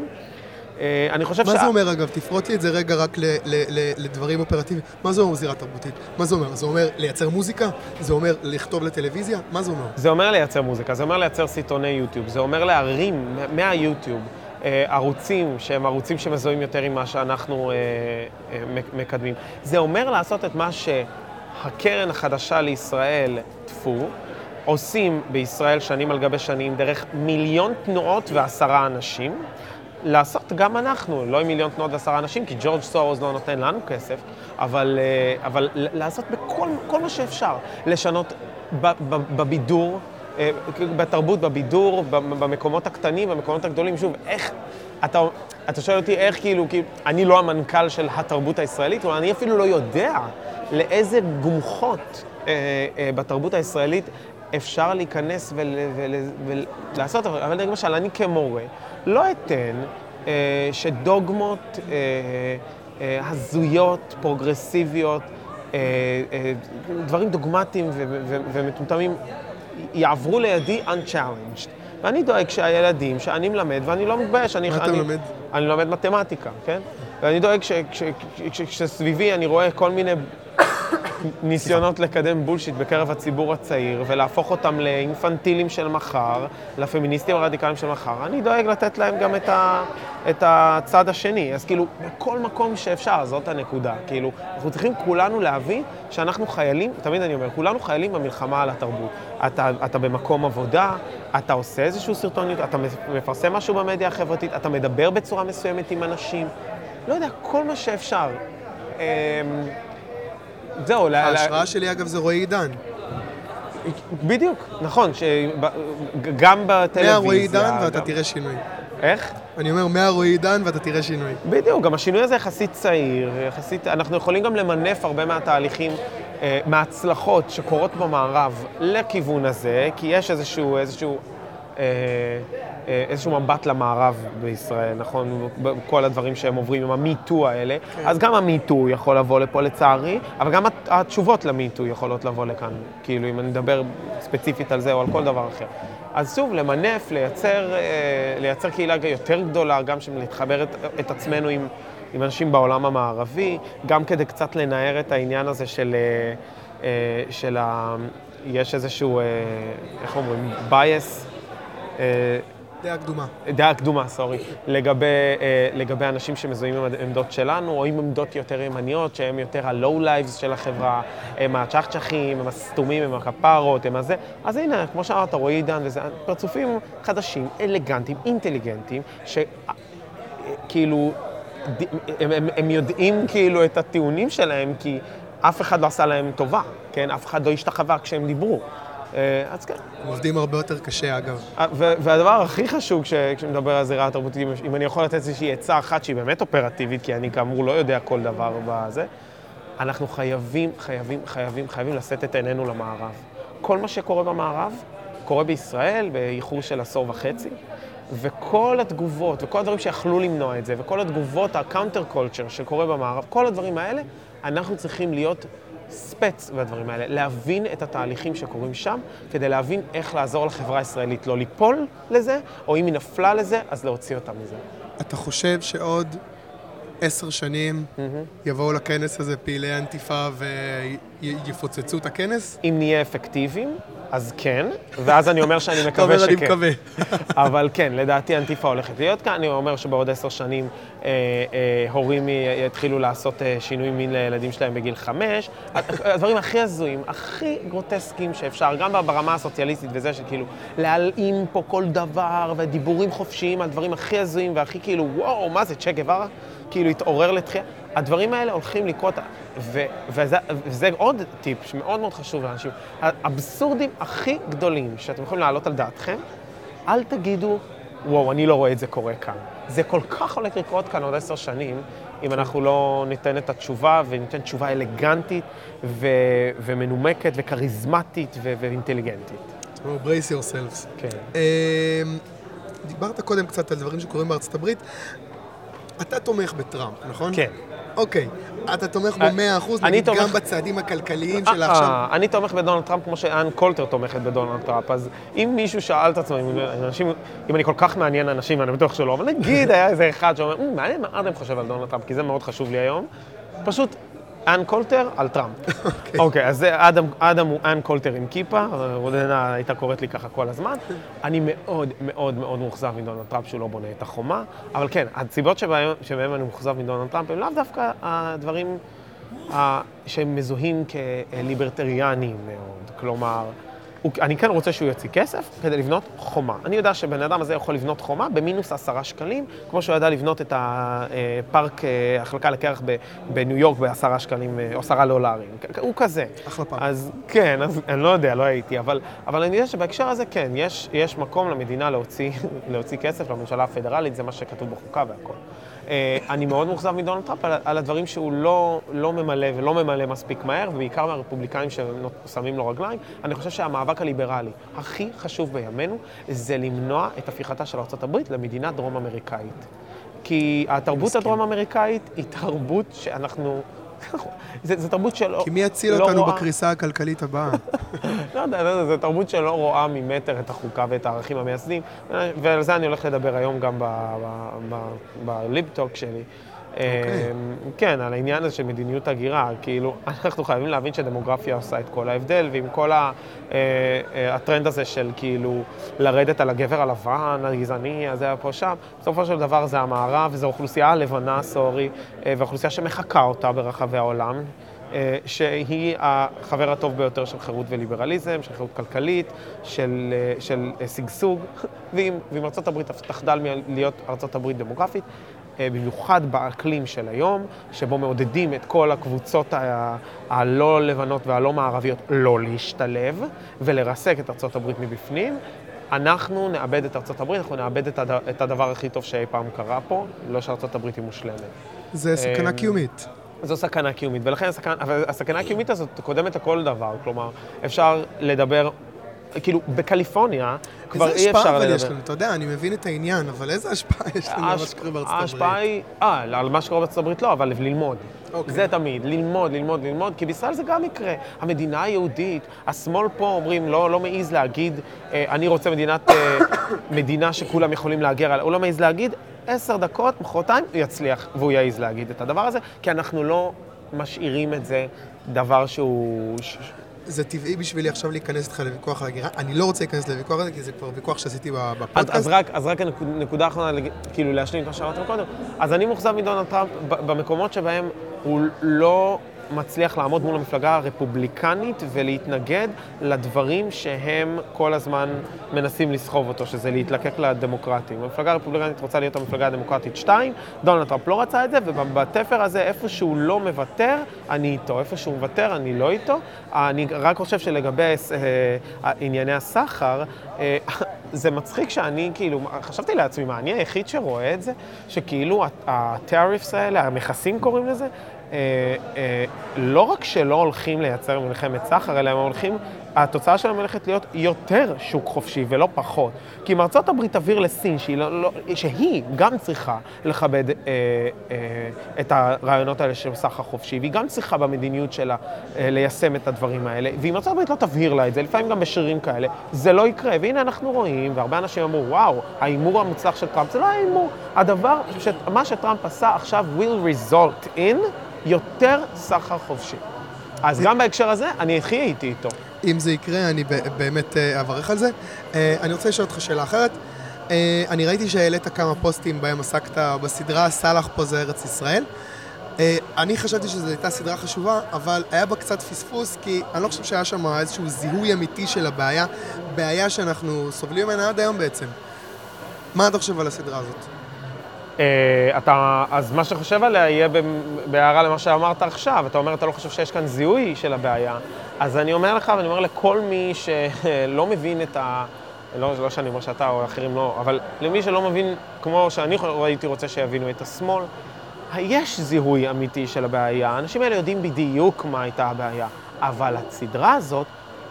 אה, אני חושב מה שה- זה אומר אגב? תפרוט לי את זה רגע רק ל- ל- ל- לדברים אופרטיביים. מה זה אומר זירה תרבותית? מה זה אומר? זה אומר לייצר מוזיקה? זה אומר לכתוב לטלוויזיה? מה זה אומר? זה אומר לייצר מוזיקה, זה אומר לייצר סרטוני יוטיוב, זה אומר להרים מה- מהיוטיוב אה, ערוצים שהם ערוצים שמזוהים יותר עם מה שאנחנו אה, מק- מקדמים. זה אומר לעשות את מה שהקרן החדשה לישראל, טפו, עושים בישראל שנים על גבי שנים דרך מיליון תנועות ועשרה אנשים. לעשות גם אנחנו, לא עם מיליון תנועות ועשרה אנשים, כי ג'ורג' סורוס לא נותן לנו כסף, אבל, אה, אבל לעשות בכל כל מה שאפשר, לשנות בבידור, אה, בתרבות, בבידור, במקומות הקטנים, במקומות הגדולים. שוב, איך, אתה, אתה שואל אותי איך כאילו, כאילו, אני לא המנכ"ל של התרבות הישראלית, אבל אני אפילו לא יודע לאיזה גומחות אה, אה, בתרבות הישראלית אפשר להיכנס ול, ול, ולעשות, אבל למשל, אני כמורה לא אתן אה, שדוגמות אה, אה, הזויות, פרוגרסיביות, אה, אה, דברים דוגמטיים ומטומטמים יעברו לידי unchallenged. ואני דואג שהילדים שאני מלמד, ואני לא מתבייש, אני... מה אתה אני, מלמד? אני לומד מתמטיקה, כן? ואני דואג שכשסביבי אני רואה כל מיני ניסיונות לקדם בולשיט בקרב הציבור הצעיר ולהפוך אותם לאינפנטילים של מחר, לפמיניסטים הרדיקליים של מחר, אני דואג לתת להם גם את, ה, את הצד השני. אז כאילו, בכל מקום שאפשר, זאת הנקודה. כאילו, אנחנו צריכים כולנו להבין שאנחנו חיילים, תמיד אני אומר, כולנו חיילים במלחמה על התרבות. אתה, אתה במקום עבודה, אתה עושה איזשהו סרטון, אתה מפרסם משהו במדיה החברתית, אתה מדבר בצורה מסוימת עם אנשים, לא יודע, כל מה שאפשר. זהו, ל- ל- ההשראה שלי, אגב, זה רועי עידן. בדיוק, נכון, שגם בטלוויזיה... מהרועי עידן ואתה גם- תראה שינוי. איך? אני אומר, מהרועי עידן ואתה תראה שינוי. בדיוק, גם השינוי הזה יחסית צעיר, יחסית, אנחנו יכולים גם למנף הרבה מהתהליכים, אה, מההצלחות שקורות במערב לכיוון הזה, כי יש איזשהו, איזשהו, איזשהו מבט למערב בישראל, נכון? כל הדברים שהם עוברים עם המיטו האלה. אז גם המיטו יכול לבוא לפה לצערי, אבל גם הת- התשובות למיטו יכולות לבוא לכאן, כאילו, אם אני מדבר ספציפית על זה או על כל דבר אחר. אז שוב, למנף, לייצר, אה, לייצר קהילה יותר גדולה, גם של להתחבר את, את עצמנו עם, עם אנשים בעולם המערבי, גם כדי קצת לנער את העניין הזה של, אה, אה, של ה... יש איזשהו, אה, איך אומרים, bias, אה, דעה קדומה. דעה קדומה, סורי, לגבי, אה, לגבי אנשים שמזוהים עם העמדות שלנו, או עם עמדות יותר ימניות, שהם יותר ה-low lives של החברה, הם הצ'חצ'חים, הם הסתומים, הם הכפרות, הם הזה. אז הנה, כמו שאמרת, רועי עידן וזה, פרצופים חדשים, אלגנטיים, אינטליגנטיים, שכאילו, הם, הם, הם יודעים כאילו את הטיעונים שלהם, כי אף אחד לא עשה להם טובה, כן? אף אחד לא השתחווה כשהם דיברו. אה, אז כן. עובדים הרבה יותר קשה, אגב. ו- והדבר הכי חשוב כש- כשמדבר על זירה התרבותית, אם- אם אני יכול לתת איזושהי עצה אחת שהיא באמת אופרטיבית, כי אני כאמור לא יודע כל דבר בזה, אנחנו חייבים, חייבים, חייבים, חייבים לשאת את עינינו למערב. כל מה שקורה במערב, קורה בישראל באיחור של עשור וחצי, וכל התגובות, וכל הדברים שיכלו למנוע את זה, וכל התגובות, ה counter culture שקורה במערב, כל הדברים האלה, אנחנו צריכים להיות ספץ בדברים האלה, להבין את התהליכים שקורים שם, כדי להבין איך לעזור לחברה הישראלית לא ליפול לזה, או אם היא נפלה לזה, אז להוציא אותה מזה. אתה חושב שעוד עשר שנים יבואו לכנס הזה פעילי אנטיפה ויפוצצו את הכנס? אם נהיה אפקטיביים, אז כן, ואז אני אומר שאני אתה מקווה אומר, שכן. אני מקווה. אבל כן, לדעתי אנטיפה הולכת להיות כאן. אני אומר שבעוד עשר שנים אה, אה, הורים יתחילו לעשות אה, שינוי מין לילדים שלהם בגיל חמש. הדברים הכי הזויים, הכי גרוטסקיים שאפשר, גם ברמה הסוציאליסטית וזה, שכאילו להלאים פה כל דבר, ודיבורים חופשיים על דברים הכי הזויים והכי כאילו, וואו, מה זה, צ'ה גווארה? כאילו התעורר לתחייה. הדברים האלה הולכים לקרות, ו- וזה, וזה עוד טיפ שמאוד מאוד חשוב לאנשים. האבסורדים הכי גדולים שאתם יכולים להעלות על דעתכם, אל תגידו, וואו, אני לא רואה את זה קורה כאן. זה כל כך הולך לקרות כאן עוד עשר שנים, אם אנחנו לא ניתן את התשובה, וניתן תשובה אלגנטית ו- ומנומקת וכריזמטית ו- ואינטליגנטית. אומרת, brace yourselves. כן. אמ, דיברת קודם קצת על דברים שקורים בארצות הברית. אתה תומך בטראמפ, נכון? כן. אוקיי. אתה תומך בו אה, 100%, אני נגיד תומך- גם בצעדים הכלכליים אה, של עכשיו. אה, אני תומך בדונלד טראמפ כמו שאן קולטר תומכת בדונלד טראמפ, אז אם מישהו שאל את עצמו, אם אנשים, אם אני כל כך מעניין אנשים, ואני בטוח שלא, אבל נגיד היה איזה אחד שאומר, "מ, מעניין מה אדם חושב על דונלד טראמפ, כי זה מאוד חשוב לי היום, פשוט אן קולטר על טראמפ. אוקיי, אז זה אדם, אדם הוא אן קולטר עם כיפה, רודנה הייתה קוראת לי ככה כל הזמן. אני מאוד מאוד מאוד מאוכזב מדונלד טראמפ שהוא לא בונה את החומה, אבל כן, הסיבות שבהם, שבהם אני מאוכזב מדונלד טראמפ הם לאו דווקא הדברים ה- שהם מזוהים כליברטריאנים מאוד. כלומר, אני כן רוצה שהוא יוציא כסף כדי לבנות חומה. אני יודע שבן אדם הזה יכול לבנות חומה במינוס עשרה שקלים, כמו שהוא ידע לבנות את הפארק אה, החלקה לקרח בניו יורק בעשרה שקלים אה, או עשרה דולרים. הוא כזה. אחלה פארק. אז כן, אז אני לא יודע, לא הייתי, אבל, אבל אני יודע שבהקשר הזה כן, יש, יש מקום למדינה להוציא, להוציא כסף לממשלה הפדרלית, זה מה שכתוב בחוקה והכל. אה, אני מאוד מאוכזב מדונלד טראמפ על, על הדברים שהוא לא, לא ממלא ולא ממלא מספיק מהר, ובעיקר מהרפובליקאים ששמים לו רגליים. אני חושב שהמאבק הליברלי הכי חשוב בימינו זה למנוע את הפיכתה של ארה"ב למדינה דרום-אמריקאית. כי התרבות. הדרום-אמריקאית היא תרבות שאנחנו... זה תרבות שלא... כי מי יציל לא אותנו רואה- בקריסה הכלכלית הבאה? לא יודע, לא זו תרבות שלא רואה ממטר את החוקה ואת הערכים המייסדים, ועל זה אני הולך לדבר היום גם בליפטוק שלי. אוקיי. כן, על העניין הזה של מדיניות הגירה, כאילו, אנחנו חייבים להבין שדמוגרפיה עושה את כל ההבדל, ועם כל ה- אה, אה, הטרנד הזה של כאילו לרדת על הגבר הלבן, הגזעני, הזה פה שם, בסופו של דבר זה המערב, זו אוכלוסייה הלבנה, סורי, אה, ואוכלוסייה שמחקה אותה ברחבי העולם. שהיא החבר הטוב ביותר של חירות וליברליזם, של חירות כלכלית, של, של שגשוג, ואם, ואם ארה"ב תחדל מלהיות ארה"ב דמוגרפית, במיוחד באקלים של היום, שבו מעודדים את כל הקבוצות ה- הלא לבנות והלא מערביות לא להשתלב ולרסק את ארה"ב מבפנים. אנחנו נאבד את ארצות הברית, אנחנו נאבד את, הד... את הדבר הכי טוב שאי פעם קרה פה, לא שארצות הברית היא מושלמת. זה סכנה אמ, קיומית. זו סכנה קיומית, ולכן הסכנה, אבל הסכנה הקיומית הזאת קודמת לכל דבר. כלומר, אפשר לדבר, כאילו, בקליפורניה כבר איזה אי השפעה אפשר אבל לדבר. יש לנו? אתה יודע, אני מבין את העניין, אבל איזה השפעה יש לנו על מה שקורה בארצות הברית? ההשפעה היא, אה, על מה שקורה בארצות הברית לא, אבל ללמוד. אוקיי. זה תמיד, ללמוד, ללמוד, ללמוד, כי בישראל זה גם יקרה. המדינה היהודית, השמאל פה אומרים, לא, לא מעז להגיד, אה, אני רוצה מדינת, אה, מדינה שכולם יכולים להגר עליה. הוא לא מעז להגיד, עשר דקות, מחרתיים, הוא יצליח, והוא יעז להגיד את הדבר הזה, כי אנחנו לא משאירים את זה דבר שהוא... זה טבעי בשבילי עכשיו להיכנס איתך לוויכוח על הגירה. אני לא רוצה להיכנס לוויכוח הזה, כי זה כבר ויכוח שעשיתי ב- אז, בפודקאסט. אז, רק, אז רק הנקוד- נקודה אחרונה, כאילו להשלים את מה שאמרתם קודם. אז אני מאוכזב מדונלד טראמפ במקומות שבהם הוא לא מצליח לעמוד מול המפלגה הרפובליקנית ולהתנגד לדברים שהם כל הזמן מנסים לסחוב אותו, שזה להתלקק לדמוקרטים. המפלגה הרפובליקנית רוצה להיות המפלגה הדמוקרטית 2, דונלד טראמפ לא רצה את זה, ובתפר הזה, איפה שהוא לא מוותר, אני איתו. איפה שהוא מוותר, אני לא איתו. אני רק חושב שלגבי אה, ענייני הסחר, אה, זה מצחיק שאני כאילו, חשבתי לעצמי, מה, אני היחיד שרואה את זה? שכאילו הטריפס האלה, המכסים קוראים לזה, לא רק שלא הולכים לייצר מלחמת סחר, אלא הם הולכים, התוצאה שלהם הולכת להיות יותר שוק חופשי ולא פחות. כי אם ארצות הברית תעביר לסין, שהיא, לא, לא, שהיא גם צריכה לכבד אה, אה, את הרעיונות האלה של סחר חופשי, והיא גם צריכה במדיניות שלה אה, ליישם את הדברים האלה, ואם ארצות הברית לא תבהיר לה את זה, לפעמים גם בשרירים כאלה, זה לא יקרה. והנה אנחנו רואים, והרבה אנשים אמרו, וואו, ההימור המוצלח של טראמפ, זה לא ההימור. הדבר, ש... מה שטראמפ עשה עכשיו will result in יותר סחר חופשי. אז גם בהקשר הזה, אני הכי הייתי איתו. אם זה יקרה, אני באמת אה, אברך על זה. אה, אני רוצה לשאול אותך שאלה אחרת. אה, אני ראיתי שהעלית כמה פוסטים בהם עסקת בסדרה סאלח פה זה ארץ ישראל. אני חשבתי שזו הייתה סדרה חשובה, אבל היה בה קצת פספוס, כי אני לא חושב שהיה שם איזשהו זיהוי אמיתי של הבעיה, בעיה שאנחנו סובלים ממנה עד היום בעצם. מה אתה חושב על הסדרה הזאת? אתה, אז מה שחושב עליה יהיה בהערה למה שאמרת עכשיו. אתה אומר, אתה לא חושב שיש כאן זיהוי של הבעיה. אז אני אומר לך, ואני אומר לכל מי שלא מבין את ה... לא, לא שאני אומר שאתה או אחרים לא, אבל למי שלא מבין, כמו שאני הייתי רוצה שיבינו את השמאל, יש זיהוי אמיתי של הבעיה. האנשים האלה יודעים בדיוק מה הייתה הבעיה. אבל הסדרה הזאת,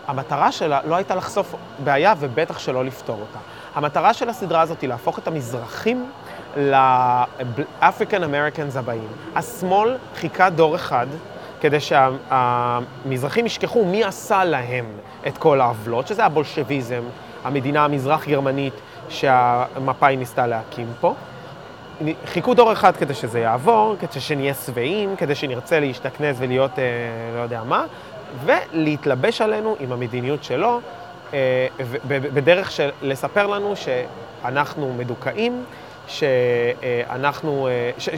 המטרה שלה לא הייתה לחשוף בעיה ובטח שלא לפתור אותה. המטרה של הסדרה הזאת היא להפוך את המזרחים ל-African Americans הבאים. השמאל חיכה דור אחד כדי שהמזרחים ישכחו מי עשה להם את כל העוולות, שזה הבולשביזם, המדינה המזרח-גרמנית שהמפא"י ניסתה להקים פה. חיכו דור אחד כדי שזה יעבור, כדי שנהיה שבעים, כדי שנרצה להשתכנז ולהיות אה, לא יודע מה, ולהתלבש עלינו עם המדיניות שלו, אה, בדרך של לספר לנו שאנחנו מדוכאים, שאנחנו... אה, ש-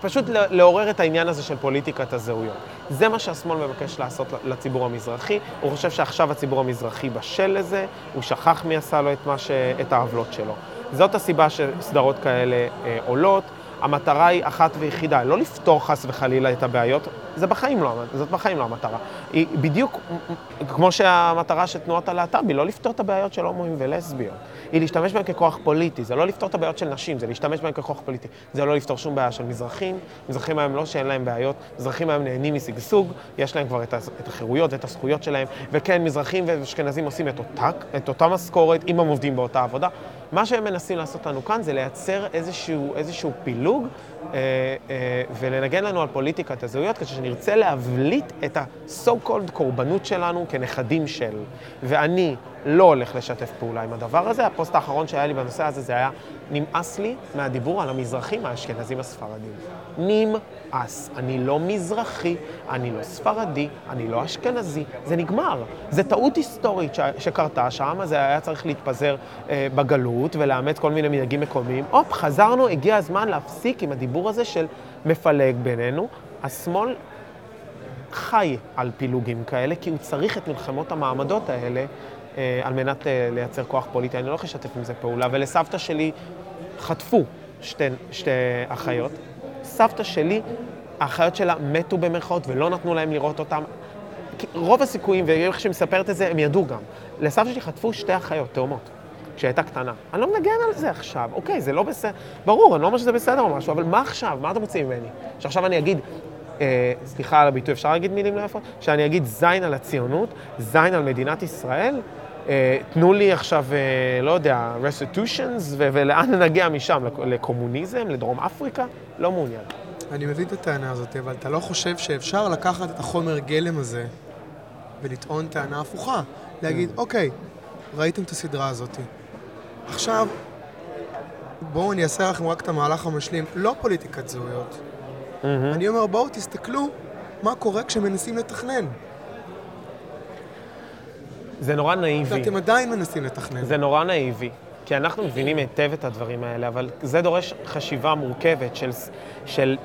פשוט לעורר את העניין הזה של פוליטיקת הזהויות. זה מה שהשמאל מבקש לעשות לציבור המזרחי. הוא חושב שעכשיו הציבור המזרחי בשל לזה, הוא שכח מי עשה לו את, ש... את העוולות שלו. זאת הסיבה שסדרות כאלה אה, עולות. המטרה היא אחת ויחידה, לא לפתור חס וחלילה את הבעיות, זה בחיים לא, זאת בחיים לא המטרה. היא בדיוק כמו שהמטרה של תנועת הלהט"ב היא לא לפתור את הבעיות של הומואים ולסביות, היא להשתמש בהם ככוח פוליטי, זה לא לפתור את הבעיות של נשים, זה להשתמש בהם ככוח פוליטי, זה לא לפתור שום בעיה של מזרחים, מזרחים היום לא שאין להם בעיות, מזרחים היום נהנים משגשוג, יש להם כבר את, החירויות ואת הזכויות שלהם, וכן, מזרחים ואשכנזים עושים את אותה, את אותה משכורת, אם הם עובדים באותה עבודה. מה שהם מנסים לעשות לנו כאן זה לייצר איזשהו, איזשהו פילוג אה, אה, ולנגן לנו על פוליטיקת הזהויות, כדי שנרצה להבליט את ה-so called קורבנות שלנו כנכדים של. ואני לא הולך לשתף פעולה עם הדבר הזה. הפוסט האחרון שהיה לי בנושא הזה זה היה, נמאס לי מהדיבור על המזרחים האשכנזים הספרדים. נמאס. אני לא מזרחי, אני לא ספרדי, אני לא אשכנזי. זה נגמר. זו טעות היסטורית ש- שקרתה שם, זה היה צריך להתפזר אה, בגלות ולאמץ כל מיני מנהגים מקומיים. הופ, חזרנו, הגיע הזמן להפסיק עם הדיבור הזה של מפלג בינינו. השמאל חי על פילוגים כאלה, כי הוא צריך את מלחמות המעמדות האלה אה, על מנת אה, לייצר כוח פוליטי. אני לא יכול לשתף עם זה פעולה. ולסבתא שלי חטפו שתי, שתי אחיות. סבתא שלי, האחיות שלה מתו במרכאות ולא נתנו להם לראות אותם. רוב הסיכויים, ואיך שהיא מספרת את זה, הם ידעו גם. לסבתא שלי חטפו שתי אחיות תאומות. כשהיא הייתה קטנה. אני לא מנגן על זה עכשיו. אוקיי, זה לא בסדר. ברור, אני לא אומר שזה בסדר או משהו, אבל מה עכשיו? מה אתם רוצים ממני? שעכשיו אני אגיד, אה, סליחה על הביטוי, אפשר להגיד מילים לא יפות? שאני אגיד זין על הציונות, זין על מדינת ישראל? אה, תנו לי עכשיו, אה, לא יודע, restitutions, ולאן נגיע משם? לקומוניזם? לדרום אפריקה? לא מעוניין. אני מבין את הטענה הזאת, אבל אתה לא חושב שאפשר לקחת את החומר גלם הזה ולטעון טענה הפוכה? להגיד, mm. אוקיי, ראיתם את הסדרה הזאת. עכשיו, בואו אני אעשה לכם רק את המהלך המשלים, לא פוליטיקת זהויות. אני אומר, בואו תסתכלו מה קורה כשמנסים לתכנן. זה נורא נאיבי. ואתם עדיין מנסים לתכנן. זה נורא נאיבי, כי אנחנו מבינים היטב את הדברים האלה, אבל זה דורש חשיבה מורכבת של... של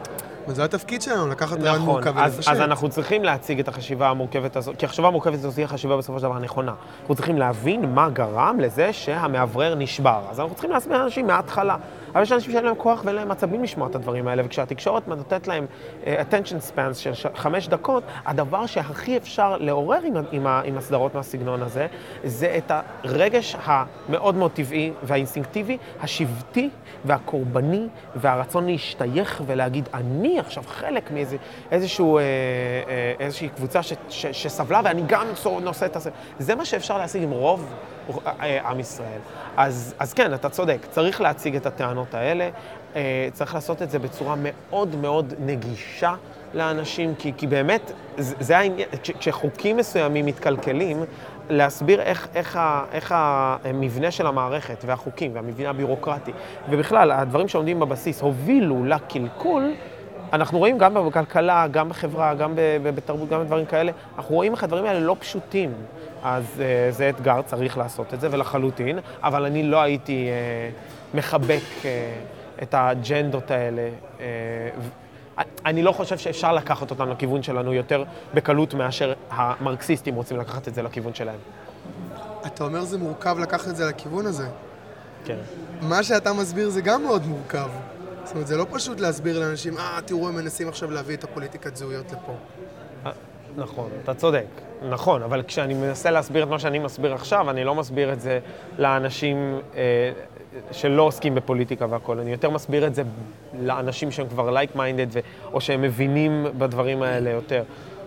וזה התפקיד שלנו, לקחת נכון, רעיון מורכב ולפשט. אז אנחנו צריכים להציג את החשיבה המורכבת הזאת, כי החשיבה המורכבת הזאת תהיה חשיבה בסופו של דבר נכונה. אנחנו צריכים להבין מה גרם לזה שהמאוורר נשבר. אז אנחנו צריכים להסביר לאנשים מההתחלה. אבל יש אנשים שאין להם כוח ואין להם עצבים לשמוע את הדברים האלה, וכשהתקשורת נותנת להם uh, attention spans של ש- חמש דקות, הדבר שהכי אפשר לעורר עם, עם, עם הסדרות מהסגנון הזה, זה את הרגש המאוד מאוד טבעי והאינסטינקטיבי, השבטי והקורבני, והרצון להשתייך ולהגיד, אני עכשיו חלק מאיזושהי אה, אה, קבוצה ש, ש, שסבלה ואני גם נושא את הסבל. זה מה שאפשר להשיג עם רוב עם ישראל. אז, אז כן, אתה צודק, צריך להציג את הטענות האלה, אה, צריך לעשות את זה בצורה מאוד מאוד נגישה לאנשים, כי, כי באמת, זה העניין, כשחוקים מסוימים מתקלקלים, להסביר איך, איך, ה, איך המבנה של המערכת והחוקים והמבנה הבירוקרטי, ובכלל, הדברים שעומדים בבסיס הובילו לקלקול, אנחנו רואים גם בכלכלה, גם בחברה, גם בתרבות, גם בדברים כאלה, אנחנו רואים איך הדברים האלה לא פשוטים. אז uh, זה אתגר, צריך לעשות את זה, ולחלוטין, אבל אני לא הייתי uh, מחבק uh, את האג'נדות האלה. Uh, אני לא חושב שאפשר לקחת אותם לכיוון שלנו יותר בקלות מאשר המרקסיסטים רוצים לקחת את זה לכיוון שלהם. אתה אומר זה מורכב לקחת את זה לכיוון הזה. כן. מה שאתה מסביר זה גם מאוד מורכב. זאת אומרת, זה לא פשוט להסביר לאנשים, אה, תראו, הם מנסים עכשיו להביא את הפוליטיקת זהויות לפה. נכון, אתה צודק. נכון, אבל כשאני מנסה להסביר את מה שאני מסביר עכשיו, אני לא מסביר את זה לאנשים אה, שלא עוסקים בפוליטיקה והכול. אני יותר מסביר את זה לאנשים שהם כבר like-minded, או שהם מבינים בדברים האלה יותר.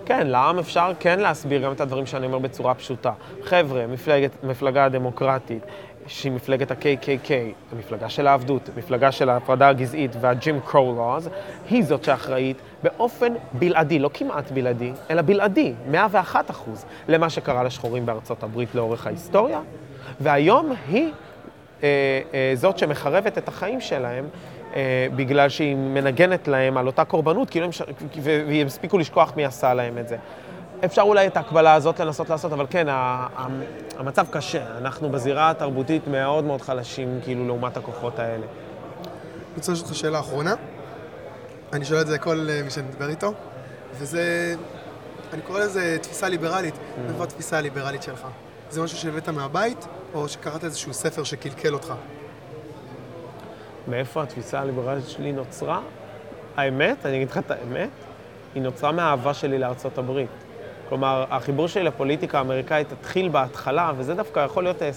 כן, לעם אפשר כן להסביר גם את הדברים שאני אומר בצורה פשוטה. חבר'ה, מפלגת, מפלגה דמוקרטית, שהיא מפלגת ה-KKK, המפלגה של העבדות, המפלגה של ההפרדה הגזעית וה-Jim Crow laws, היא זאת שאחראית באופן בלעדי, לא כמעט בלעדי, אלא בלעדי, 101 אחוז, למה שקרה לשחורים בארצות הברית לאורך ההיסטוריה, והיום היא אה, אה, זאת שמחרבת את החיים שלהם. אה, בגלל שהיא מנגנת להם על אותה קורבנות, כאילו הם, והם הספיקו לשכוח מי עשה להם את זה. אפשר אולי את ההקבלה הזאת לנסות לעשות, אבל כן, המצב קשה. אנחנו בזירה התרבותית מאוד מאוד חלשים, כאילו, לעומת הכוחות האלה. אני רוצה לשאול אותך שאלה אחרונה. אני שואל את זה לכל אה, מי שאני מדבר איתו, וזה, אני קורא לזה תפיסה ליברלית. איפה התפיסה הליברלית שלך? זה משהו שהבאת מהבית, או שקראת איזשהו ספר שקלקל אותך? מאיפה התפיסה הליברלית שלי נוצרה? האמת, אני אגיד לך את האמת, היא נוצרה מהאהבה שלי לארצות הברית. כלומר, החיבור שלי לפוליטיקה האמריקאית התחיל בהתחלה, וזה דווקא יכול להיות אה,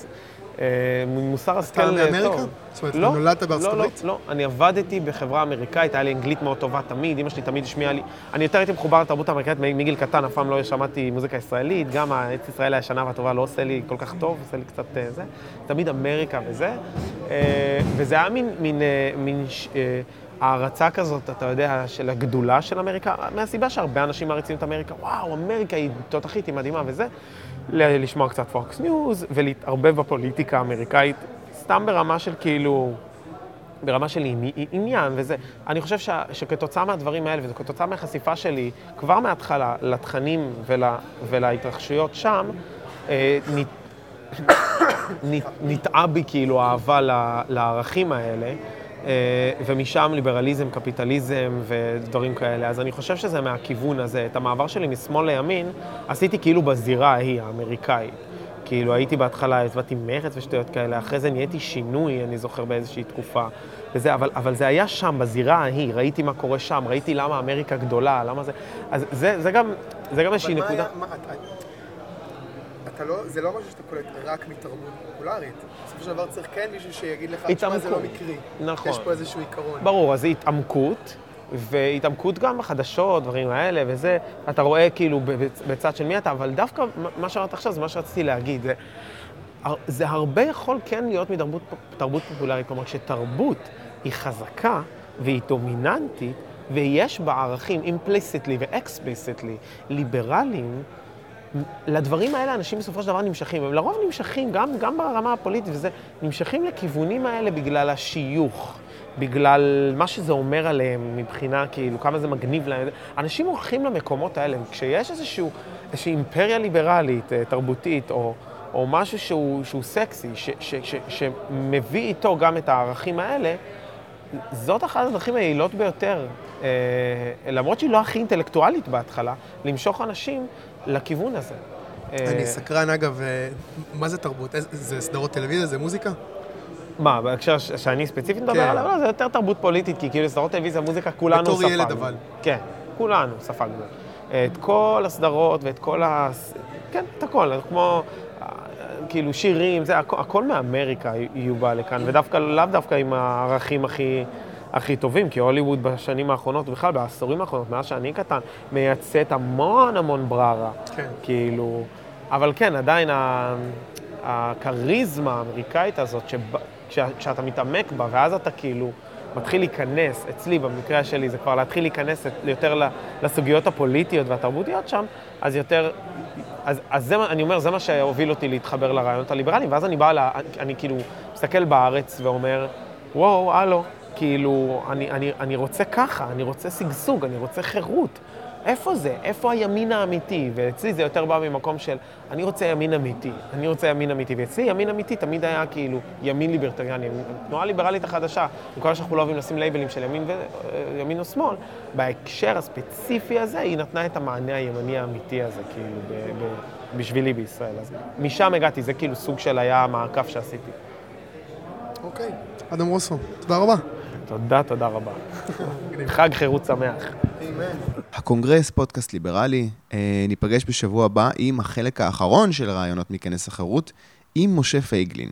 אה, מוסר השכל אתה טוב. מאמריקה? זאת אומרת, לא, נולדת בארצות לא, הברית? לא, לא, אני עבדתי בחברה אמריקאית, היה לי אנגלית מאוד טובה תמיד, אמא שלי תמיד השמיעה לי, אני יותר הייתי מחובר לתרבות האמריקאית מגיל קטן, אף פעם לא שמעתי מוזיקה ישראלית, גם הארץ ישראל הישנה והטובה לא עושה לי כל כך טוב, עושה לי קצת אה, זה, תמיד אמריקה וזה, אה, וזה היה מין, מין, אה, מין אה, הערצה כזאת, אתה יודע, של הגדולה של אמריקה, מהסיבה שהרבה אנשים מעריצים את אמריקה, וואו, אמריקה היא תותחית, היא מדהימה וזה, לשמוע קצת פוקס ניוז ולהתערבב בפוליטיקה האמריקאית, סתם ברמה של כאילו... ברמה של עני- עניין וזה. אני חושב ש, שכתוצאה מהדברים האלה, וכתוצאה מהחשיפה שלי, כבר מההתחלה, לתכנים ול, ולהתרחשויות שם, אה, נטעה בי כאילו אהבה לערכים האלה, ומשם ליברליזם, קפיטליזם ודברים כאלה. אז אני חושב שזה מהכיוון הזה. את המעבר שלי משמאל לימין עשיתי כאילו בזירה ההיא, האמריקאית. כאילו, הייתי בהתחלה, הצבעתי מרץ ושטויות כאלה, אחרי זה נהייתי שינוי, אני זוכר באיזושהי תקופה. וזה, אבל, אבל זה היה שם, בזירה ההיא, ראיתי מה קורה שם, ראיתי למה אמריקה גדולה, למה זה... אז זה, זה גם, זה גם איזושהי נקודה... היה- מה, אתה- אתה לא, זה לא משהו שאתה קולט רק מתרבות פופולרית. בסופו של דבר צריך כן מישהו שיגיד לך, תשמע, זה לא. מקרי. נכון. יש פה איזשהו עיקרון. ברור, אז זה התעמקות, והתעמקות גם בחדשות, דברים האלה, וזה, אתה רואה כאילו בצד של מי אתה, אבל דווקא מה שאמרת עכשיו זה מה שרציתי להגיד. זה, זה הרבה יכול כן להיות מתרבות תרבות פופולרית, כלומר כשתרבות היא חזקה והיא דומיננטית, ויש בה ערכים אימפליסיטלי ואקספליסיטלי, ליברליים, לדברים האלה אנשים בסופו של דבר נמשכים. הם לרוב נמשכים, גם, גם ברמה הפוליטית וזה, נמשכים לכיוונים האלה בגלל השיוך, בגלל מה שזה אומר עליהם מבחינה, כאילו, כמה זה מגניב להם. אנשים הולכים למקומות האלה. כשיש איזשהו, איזושהי אימפריה ליברלית, אה, תרבותית, או, או משהו שהוא, שהוא סקסי, ש, ש, ש, שמביא איתו גם את הערכים האלה, זאת אחת הדרכים היעילות ביותר, אה, למרות שהיא לא הכי אינטלקטואלית בהתחלה, למשוך אנשים לכיוון הזה. אה, אני סקרן, אגב, אה, מה זה תרבות? זה סדרות טלוויזיה? זה מוזיקה? מה, בהקשר שאני ספציפית מדבר כן. עליו? לא, זה יותר תרבות פוליטית, כי כאילו סדרות טלוויזיה, מוזיקה, כולנו בתור ספגנו. ילד אבל. כן, כולנו ספגנו. את כל הסדרות ואת כל ה... כן, את הכל, כמו... אה, כאילו שירים, זה הכל, הכל מאמריקה יהיו בא לכאן, ודווקא, לאו דווקא עם הערכים הכי, הכי טובים, כי הוליווד בשנים האחרונות, בכלל בעשורים האחרונות, מאז שאני קטן, מייצאת המון המון בררה. כן. כאילו, אבל כן, עדיין הכריזמה האמריקאית הזאת, שבא- כשה- כשאתה מתעמק בה, ואז אתה כאילו מתחיל להיכנס, אצלי במקרה שלי זה כבר להתחיל להיכנס יותר לסוגיות הפוליטיות והתרבותיות שם, אז יותר, אז, אז זה, אני אומר, זה מה שהוביל אותי להתחבר לרעיונות הליברליים, ואז אני בא, לה, אני כאילו מסתכל בארץ ואומר, וואו, הלו, כאילו, אני, אני, אני רוצה ככה, אני רוצה שגשוג, אני רוצה חירות. איפה זה? איפה הימין האמיתי? ואצלי זה יותר בא ממקום של, אני רוצה ימין אמיתי, אני רוצה ימין אמיתי. ואצלי ימין אמיתי תמיד היה כאילו ימין ליברטריאני, תנועה ליברלית החדשה, בכל שאנחנו לא אוהבים לשים לייבלים של ימין, ו... אה, ימין או שמאל, בהקשר הספציפי הזה, היא נתנה את המענה הימני האמיתי הזה, כאילו, ב... ב... בשבילי בישראל. אז משם הגעתי, זה כאילו סוג של היה המעקף שעשיתי. אוקיי. אדם רוסו, תודה רבה. תודה, תודה רבה. חג חירות שמח. הקונגרס, פודקאסט ליברלי. אה, ניפגש בשבוע הבא עם החלק האחרון של רעיונות מכנס החירות, עם משה פייגלין.